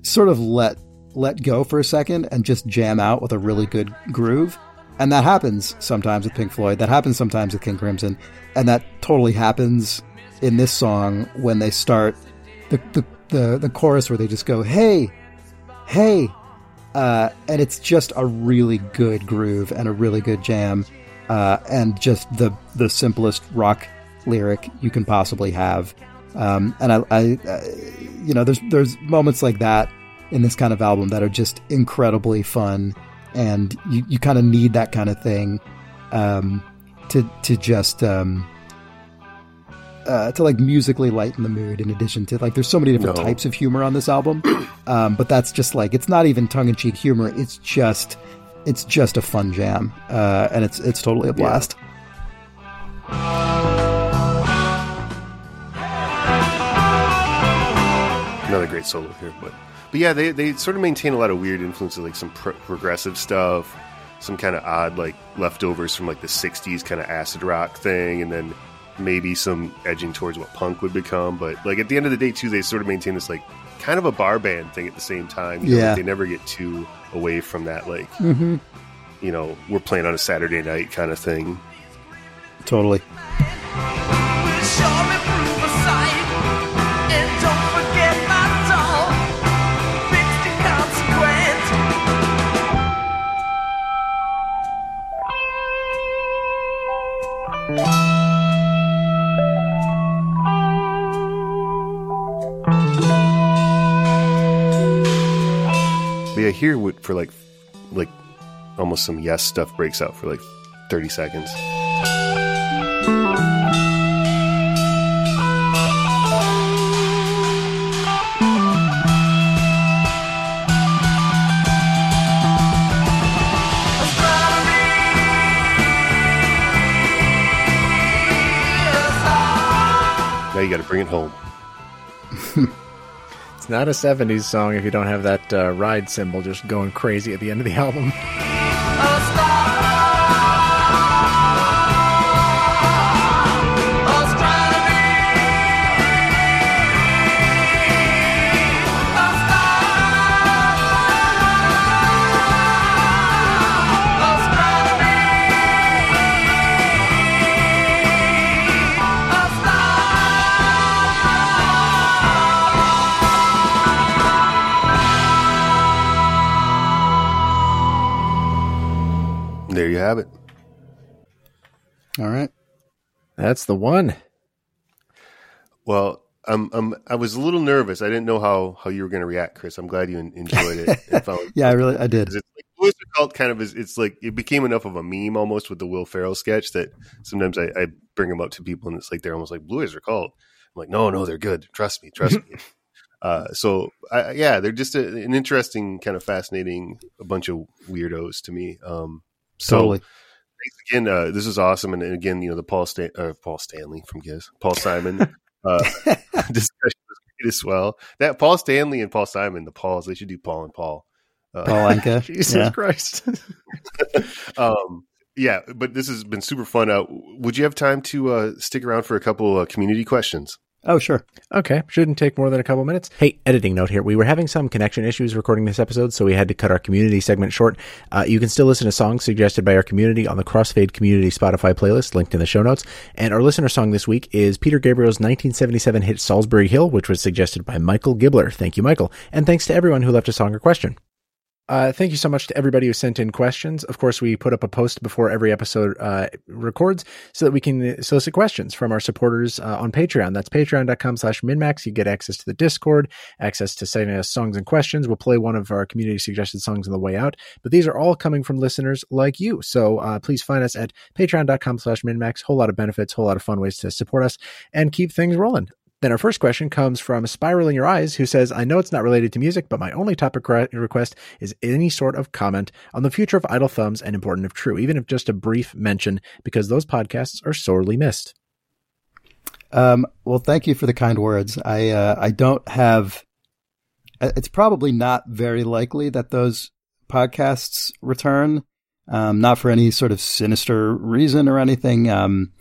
A: sort of let let go for a second and just jam out with a really good groove. And that happens sometimes with Pink Floyd. That happens sometimes with King Crimson. And that totally happens in this song when they start the, the, the, the chorus where they just go, hey, hey. Uh, and it's just a really good groove and a really good jam. Uh, and just the, the simplest rock lyric you can possibly have. Um, and I, I uh, you know, there's, there's moments like that in this kind of album that are just incredibly fun, and you, you kind of need that kind of thing um, to to just um, uh, to like musically lighten the mood. In addition to like, there's so many different
C: No.
A: types of humor on this album, um, but that's just like it's not even tongue in cheek humor. It's just it's just a fun jam, uh, and it's it's totally a blast.
C: Another great solo here, but but yeah, they they sort of maintain a lot of weird influences, like some pro- progressive stuff, some kind of odd like leftovers from like the '60s kind of acid rock thing, and then maybe some edging towards what punk would become. But like at the end of the day, too, they sort of maintain this like kind of a bar band thing at the same time. You know,
A: Yeah.
C: like, they never get too away from that like
A: Mm-hmm.
C: you know we're playing on a Saturday night kind of thing.
A: Totally.
C: Here for like like almost some yes stuff breaks out for like 30 seconds.
D: It's not a 70s song if you don't have that uh, ride cymbal just going crazy at the end of the album.
A: All right.
D: That's the one.
C: Well, I'm, I'm, I was a little nervous. I didn't know how, how you were going to react, Chris. I'm glad you enjoyed it. and found-
A: Yeah, I really I did.
C: 'cause it's like Blue Oyster Cult kind of is. It's like it became enough of a meme almost with the Will Ferrell sketch that sometimes I, I bring them up to people and it's like they're almost like Blue Oyster Cult. I'm like, no, no, they're good. Trust me, trust me. Uh, so I, yeah, they're just a, an interesting, kind of fascinating, a bunch of weirdos to me. Um, so
A: Totally.
C: Thanks again. Uh, this is awesome, and, and again, you know, the Paul Stan- uh, Paul Stanley from Kiss, Paul Simon uh, discussion was great as well. That Paul Stanley and Paul Simon, the Pauls, they should do Paul and Paul. Uh,
A: Paul Anka.
D: Jesus
A: yeah.
D: Christ.
C: um, yeah, but this has been super fun. Uh, would you have time to uh, stick around for a couple uh, community questions?
A: Oh, sure.
D: Okay, shouldn't take more than a couple minutes. Hey, editing note here. We were having some connection issues recording this episode, so we had to cut our community segment short. Uh, you can still listen to songs suggested by our community on the Crossfade Community Spotify playlist, linked in the show notes. And our listener song this week is Peter Gabriel's 1977 hit Solsbury Hill, which was suggested by Michael Gibbler. Thank you, Michael. And thanks to everyone who left a song or question. Uh, thank you so much to everybody who sent in questions. Of course, we put up a post before every episode uh, records so that we can solicit questions from our supporters uh, on Patreon. That's patreon.com slash minmax. You get access to the Discord, access to sending us songs and questions. We'll play one of our community suggested songs on the way out. But these are all coming from listeners like you. So uh, please find us at patreon.com slash minmax. Whole lot of benefits, whole lot of fun ways to support us and keep things rolling. Then our first question comes from Spiraling Your Eyes, who says, I know it's not related to music, but my only topic re- request is any sort of comment on the future of Idle Thumbs and Important if True, even if just a brief mention, because those podcasts are sorely missed.
A: Um, well, thank you for the kind words. I uh, I don't have uh, it's probably not very likely that those podcasts return. Um, not for any sort of sinister reason or anything. Um,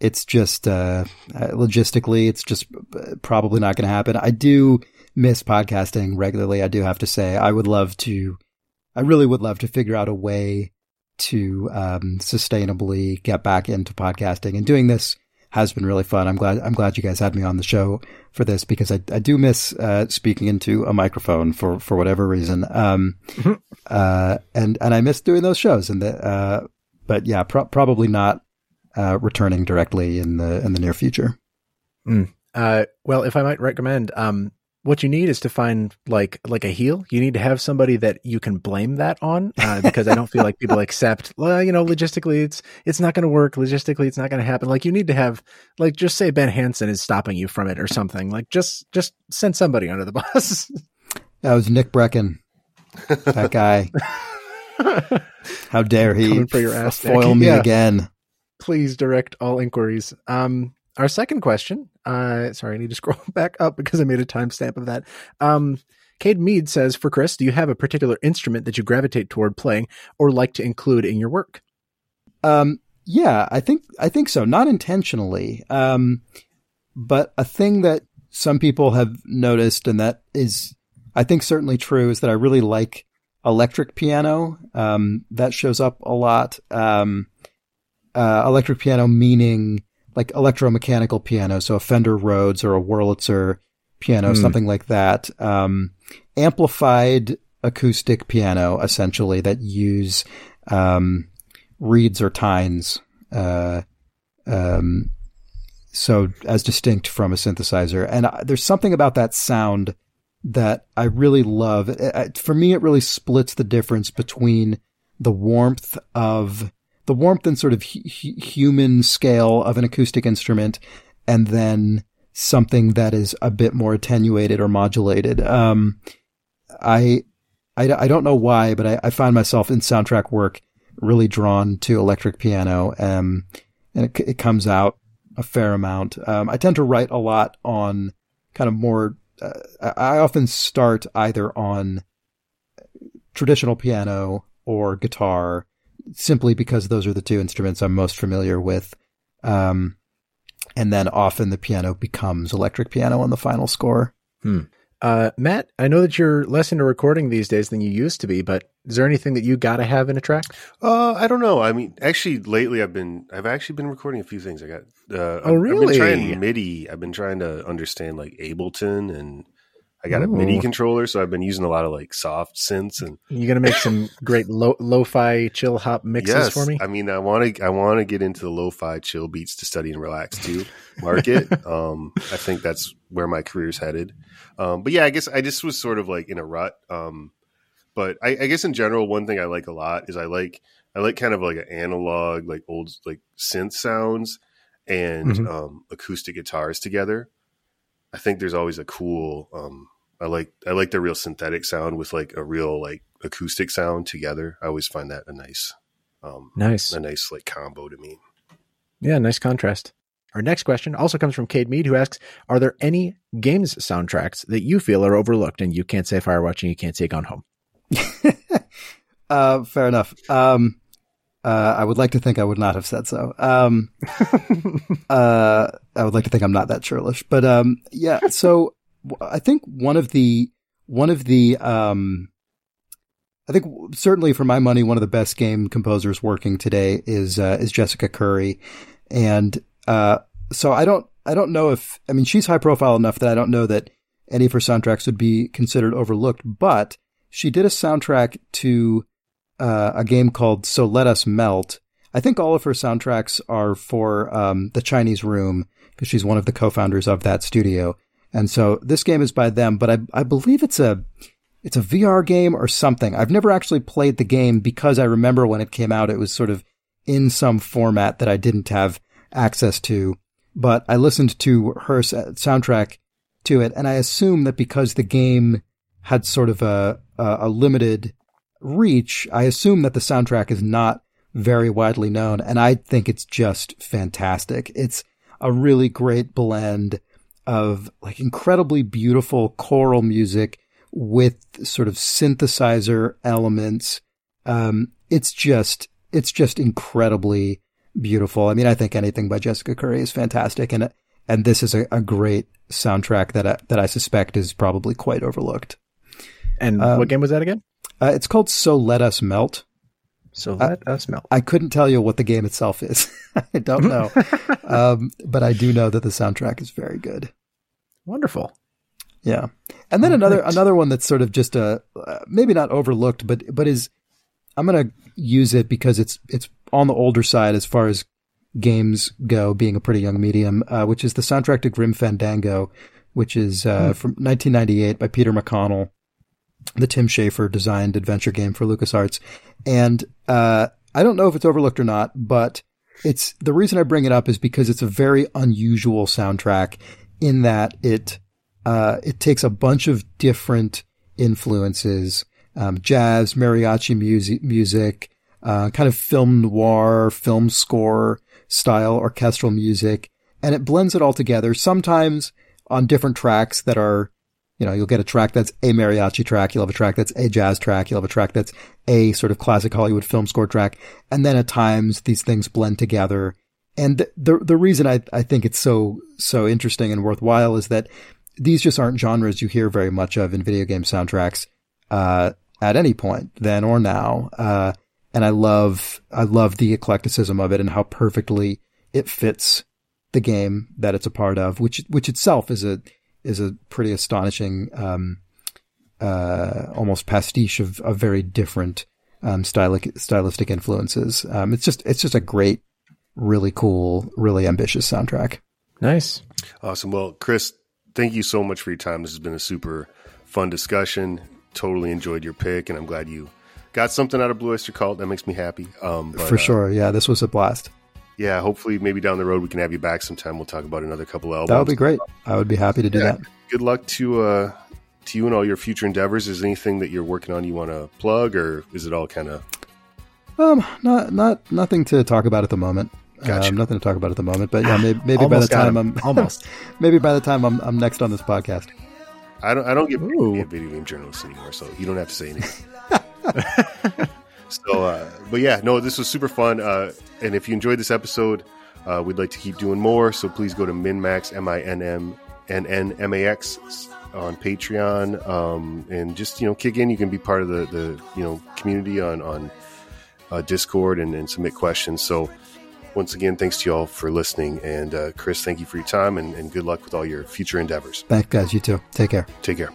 A: it's just uh, uh logistically, it's just uh, probably not going to happen. I do miss podcasting regularly. I do have to say, I would love to. I really would love to figure out a way to um, sustainably get back into podcasting and doing this has been really fun. I'm glad I'm glad you guys had me on the show for this because I, I do miss uh, speaking into a microphone for, for whatever reason. Um, mm-hmm. uh, and and I miss doing those shows. And the, uh, but yeah, pro- probably not uh, returning directly in the in the near future.
D: Mm. Uh, well, if I might recommend, um, what you need is to find like like a heel. You need to have somebody that you can blame that on, uh, because I don't feel like people accept. Well, you know, logistically, it's it's not going to work. Logistically, it's not going to happen. Like you need to have like just say Ben Hansen is stopping you from it or something. Like just just send somebody under the bus.
A: that was Nick Breckon. that guy. How dare he for your ass foil me yeah. again?
D: Please direct all inquiries. Um, our second question. Uh, sorry, I need to scroll back up because I made a timestamp of that. Um, Cade Mead says, for Chris, do you have a particular instrument that you gravitate toward playing or like to include in your work?
A: Um, yeah, I think I think so. Not intentionally, um, but a thing that some people have noticed, and that is, I think, certainly true, is that I really like electric piano. Um, that shows up a lot. Um, uh, electric piano meaning like electromechanical piano, so a Fender Rhodes or a Wurlitzer piano, mm. something like that. Um, amplified acoustic piano, essentially, that use um, reeds or tines. Uh, um, so as distinct from a synthesizer. And there's something about that sound that I really love. For me, it really splits the difference between the warmth of the warmth and sort of hu- human scale of an acoustic instrument, and then something that is a bit more attenuated or modulated. Um, I, I, I, don't know why, but I, I, find myself in soundtrack work really drawn to electric piano, um, and it, it, comes out a fair amount. Um, I tend to write a lot on kind of more. Uh, I often start either on traditional piano or guitar simply because those are the two instruments I'm most familiar with. Um, and then often the piano becomes electric piano on the final score.
D: Hmm. Uh, Matt, I know that you're less into recording these days than you used to be, but is there anything that you got to have in a track?
C: Uh, I don't know. I mean, actually, lately I've been I've actually been recording a few things. I got uh,
D: oh really?
C: I've been trying MIDI. I've been trying to understand like Ableton and I got Ooh. a MIDI controller, so I've been using a lot of like soft synths and
D: you're gonna make some great lo- lo-fi chill hop mixes
C: yes,
D: for me.
C: I mean, I want to I want to get into the lo-fi chill beats to study and relax too. Market. um, I think that's where my career's headed. Um, but yeah, I guess I just was sort of like in a rut. Um, but I, I guess in general, one thing I like a lot is I like I like kind of like an analog, like old like synth sounds and mm-hmm. um, acoustic guitars together. I think there's always a cool um, I like I like the real synthetic sound with like a real like acoustic sound together. I always find that a nice, um,
D: nice,
C: a nice like combo to me.
D: Yeah, nice contrast. Our next question also comes from Cade Mead, who asks, "Are there any games soundtracks that you feel are overlooked?" And you can't say Firewatch, and you can't say Gone Home.
A: uh, fair enough. Um, uh, I would like to think I would not have said so. Um, uh, I would like to think I'm not that churlish, but um, yeah. So I think one of the one of the um, I think certainly for my money, one of the best game composers working today is uh, is Jessica Curry, and uh, so I don't I don't know if I mean she's high profile enough that I don't know that any of her soundtracks would be considered overlooked, but she did a soundtrack to uh, a game called So Let Us Melt. I think all of her soundtracks are for um, the Chinese Room because she's one of the co-founders of that studio. And so this game is by them, but I, I believe it's a, it's a VR game or something. I've never actually played the game because I remember when it came out, it was sort of in some format that I didn't have access to. But I listened to her soundtrack to it, and I assume that because the game had sort of a, a, a limited reach, I assume that the soundtrack is not very widely known, and I think it's just fantastic. It's a really great blend of like incredibly beautiful choral music with sort of synthesizer elements. Um, it's just, it's just incredibly beautiful. I mean, I think anything by Jessica Curry is fantastic. And, and this is a, a great soundtrack that I, that I suspect is probably quite overlooked.
D: And
A: Um,
D: what game was that again?
A: Uh, it's called So Let Us Melt.
D: So let us melt.
A: I couldn't tell you what the game itself is. I don't know. um, but I do know that the soundtrack is very good.
D: Wonderful.
A: Yeah. And then
D: All
A: another
D: right.
A: another one that's sort of just a uh, maybe not overlooked but but is I'm going to use it because it's it's on the older side as far as games go being a pretty young medium uh, which is the soundtrack to Grim Fandango which is uh, from 1998 by Peter McConnell the Tim Schafer designed adventure game for LucasArts and uh, I don't know if it's overlooked or not but it's the reason I bring it up is because it's a very unusual soundtrack in that it uh, it takes a bunch of different influences, um, jazz, mariachi music, music, uh, kind of film noir, film score style orchestral music, and it blends it all together. Sometimes on different tracks that are, you know, you'll get a track that's a mariachi track, you'll have a track that's a jazz track, you'll have a track that's a sort of classic Hollywood film score track, and then at times these things blend together. And the the, reason I, I think it's so so interesting and worthwhile is that these just aren't genres you hear very much of in video game soundtracks uh, at any point then or now. Uh, and I love I love the eclecticism of it and how perfectly it fits the game that it's a part of, which which itself is a is a pretty astonishing um, uh, almost pastiche of, of very different um, stylistic stylistic influences. Um, it's just it's just a great, really cool, really ambitious soundtrack.
D: Nice.
C: Awesome. Well, Chris, thank you so much for your time. This has been a super fun discussion. Totally enjoyed your pick, and I'm glad you got something out of Blue Oyster Cult. That makes me happy. Um, but,
A: For
C: uh,
A: sure, yeah, this was a blast.
C: Yeah, hopefully, maybe down the road we can have you back sometime. We'll talk about another couple albums.
A: That would be great. I would be happy to do
C: Yeah.
A: that.
C: Good luck to uh, to you and all your future endeavors. Is there anything that you're working on you want to plug, or is it all kind of
A: Um, not not nothing to talk about at the moment.
C: Gotcha.
A: Um, nothing to talk about at the moment. But yeah, maybe, maybe by the time
D: him.
A: I'm
D: Almost.
A: maybe by the time I'm I'm next on this podcast.
C: I don't I don't get
D: Ooh.
C: video game journalist anymore, so you don't have to say anything. so, uh, but yeah, no, this was super fun. Uh, and if you enjoyed this episode, uh, we'd like to keep doing more. So please go to Minmax M I N M N N M A X on Patreon, um, and just you know kick in. You can be part of the the you know community on on uh, Discord and, and submit questions. So. Once again, thanks to you all for listening. And uh, Chris, thank you for your time and, and good luck with all your future endeavors.
A: Thanks, guys. You too. Take care.
C: Take care.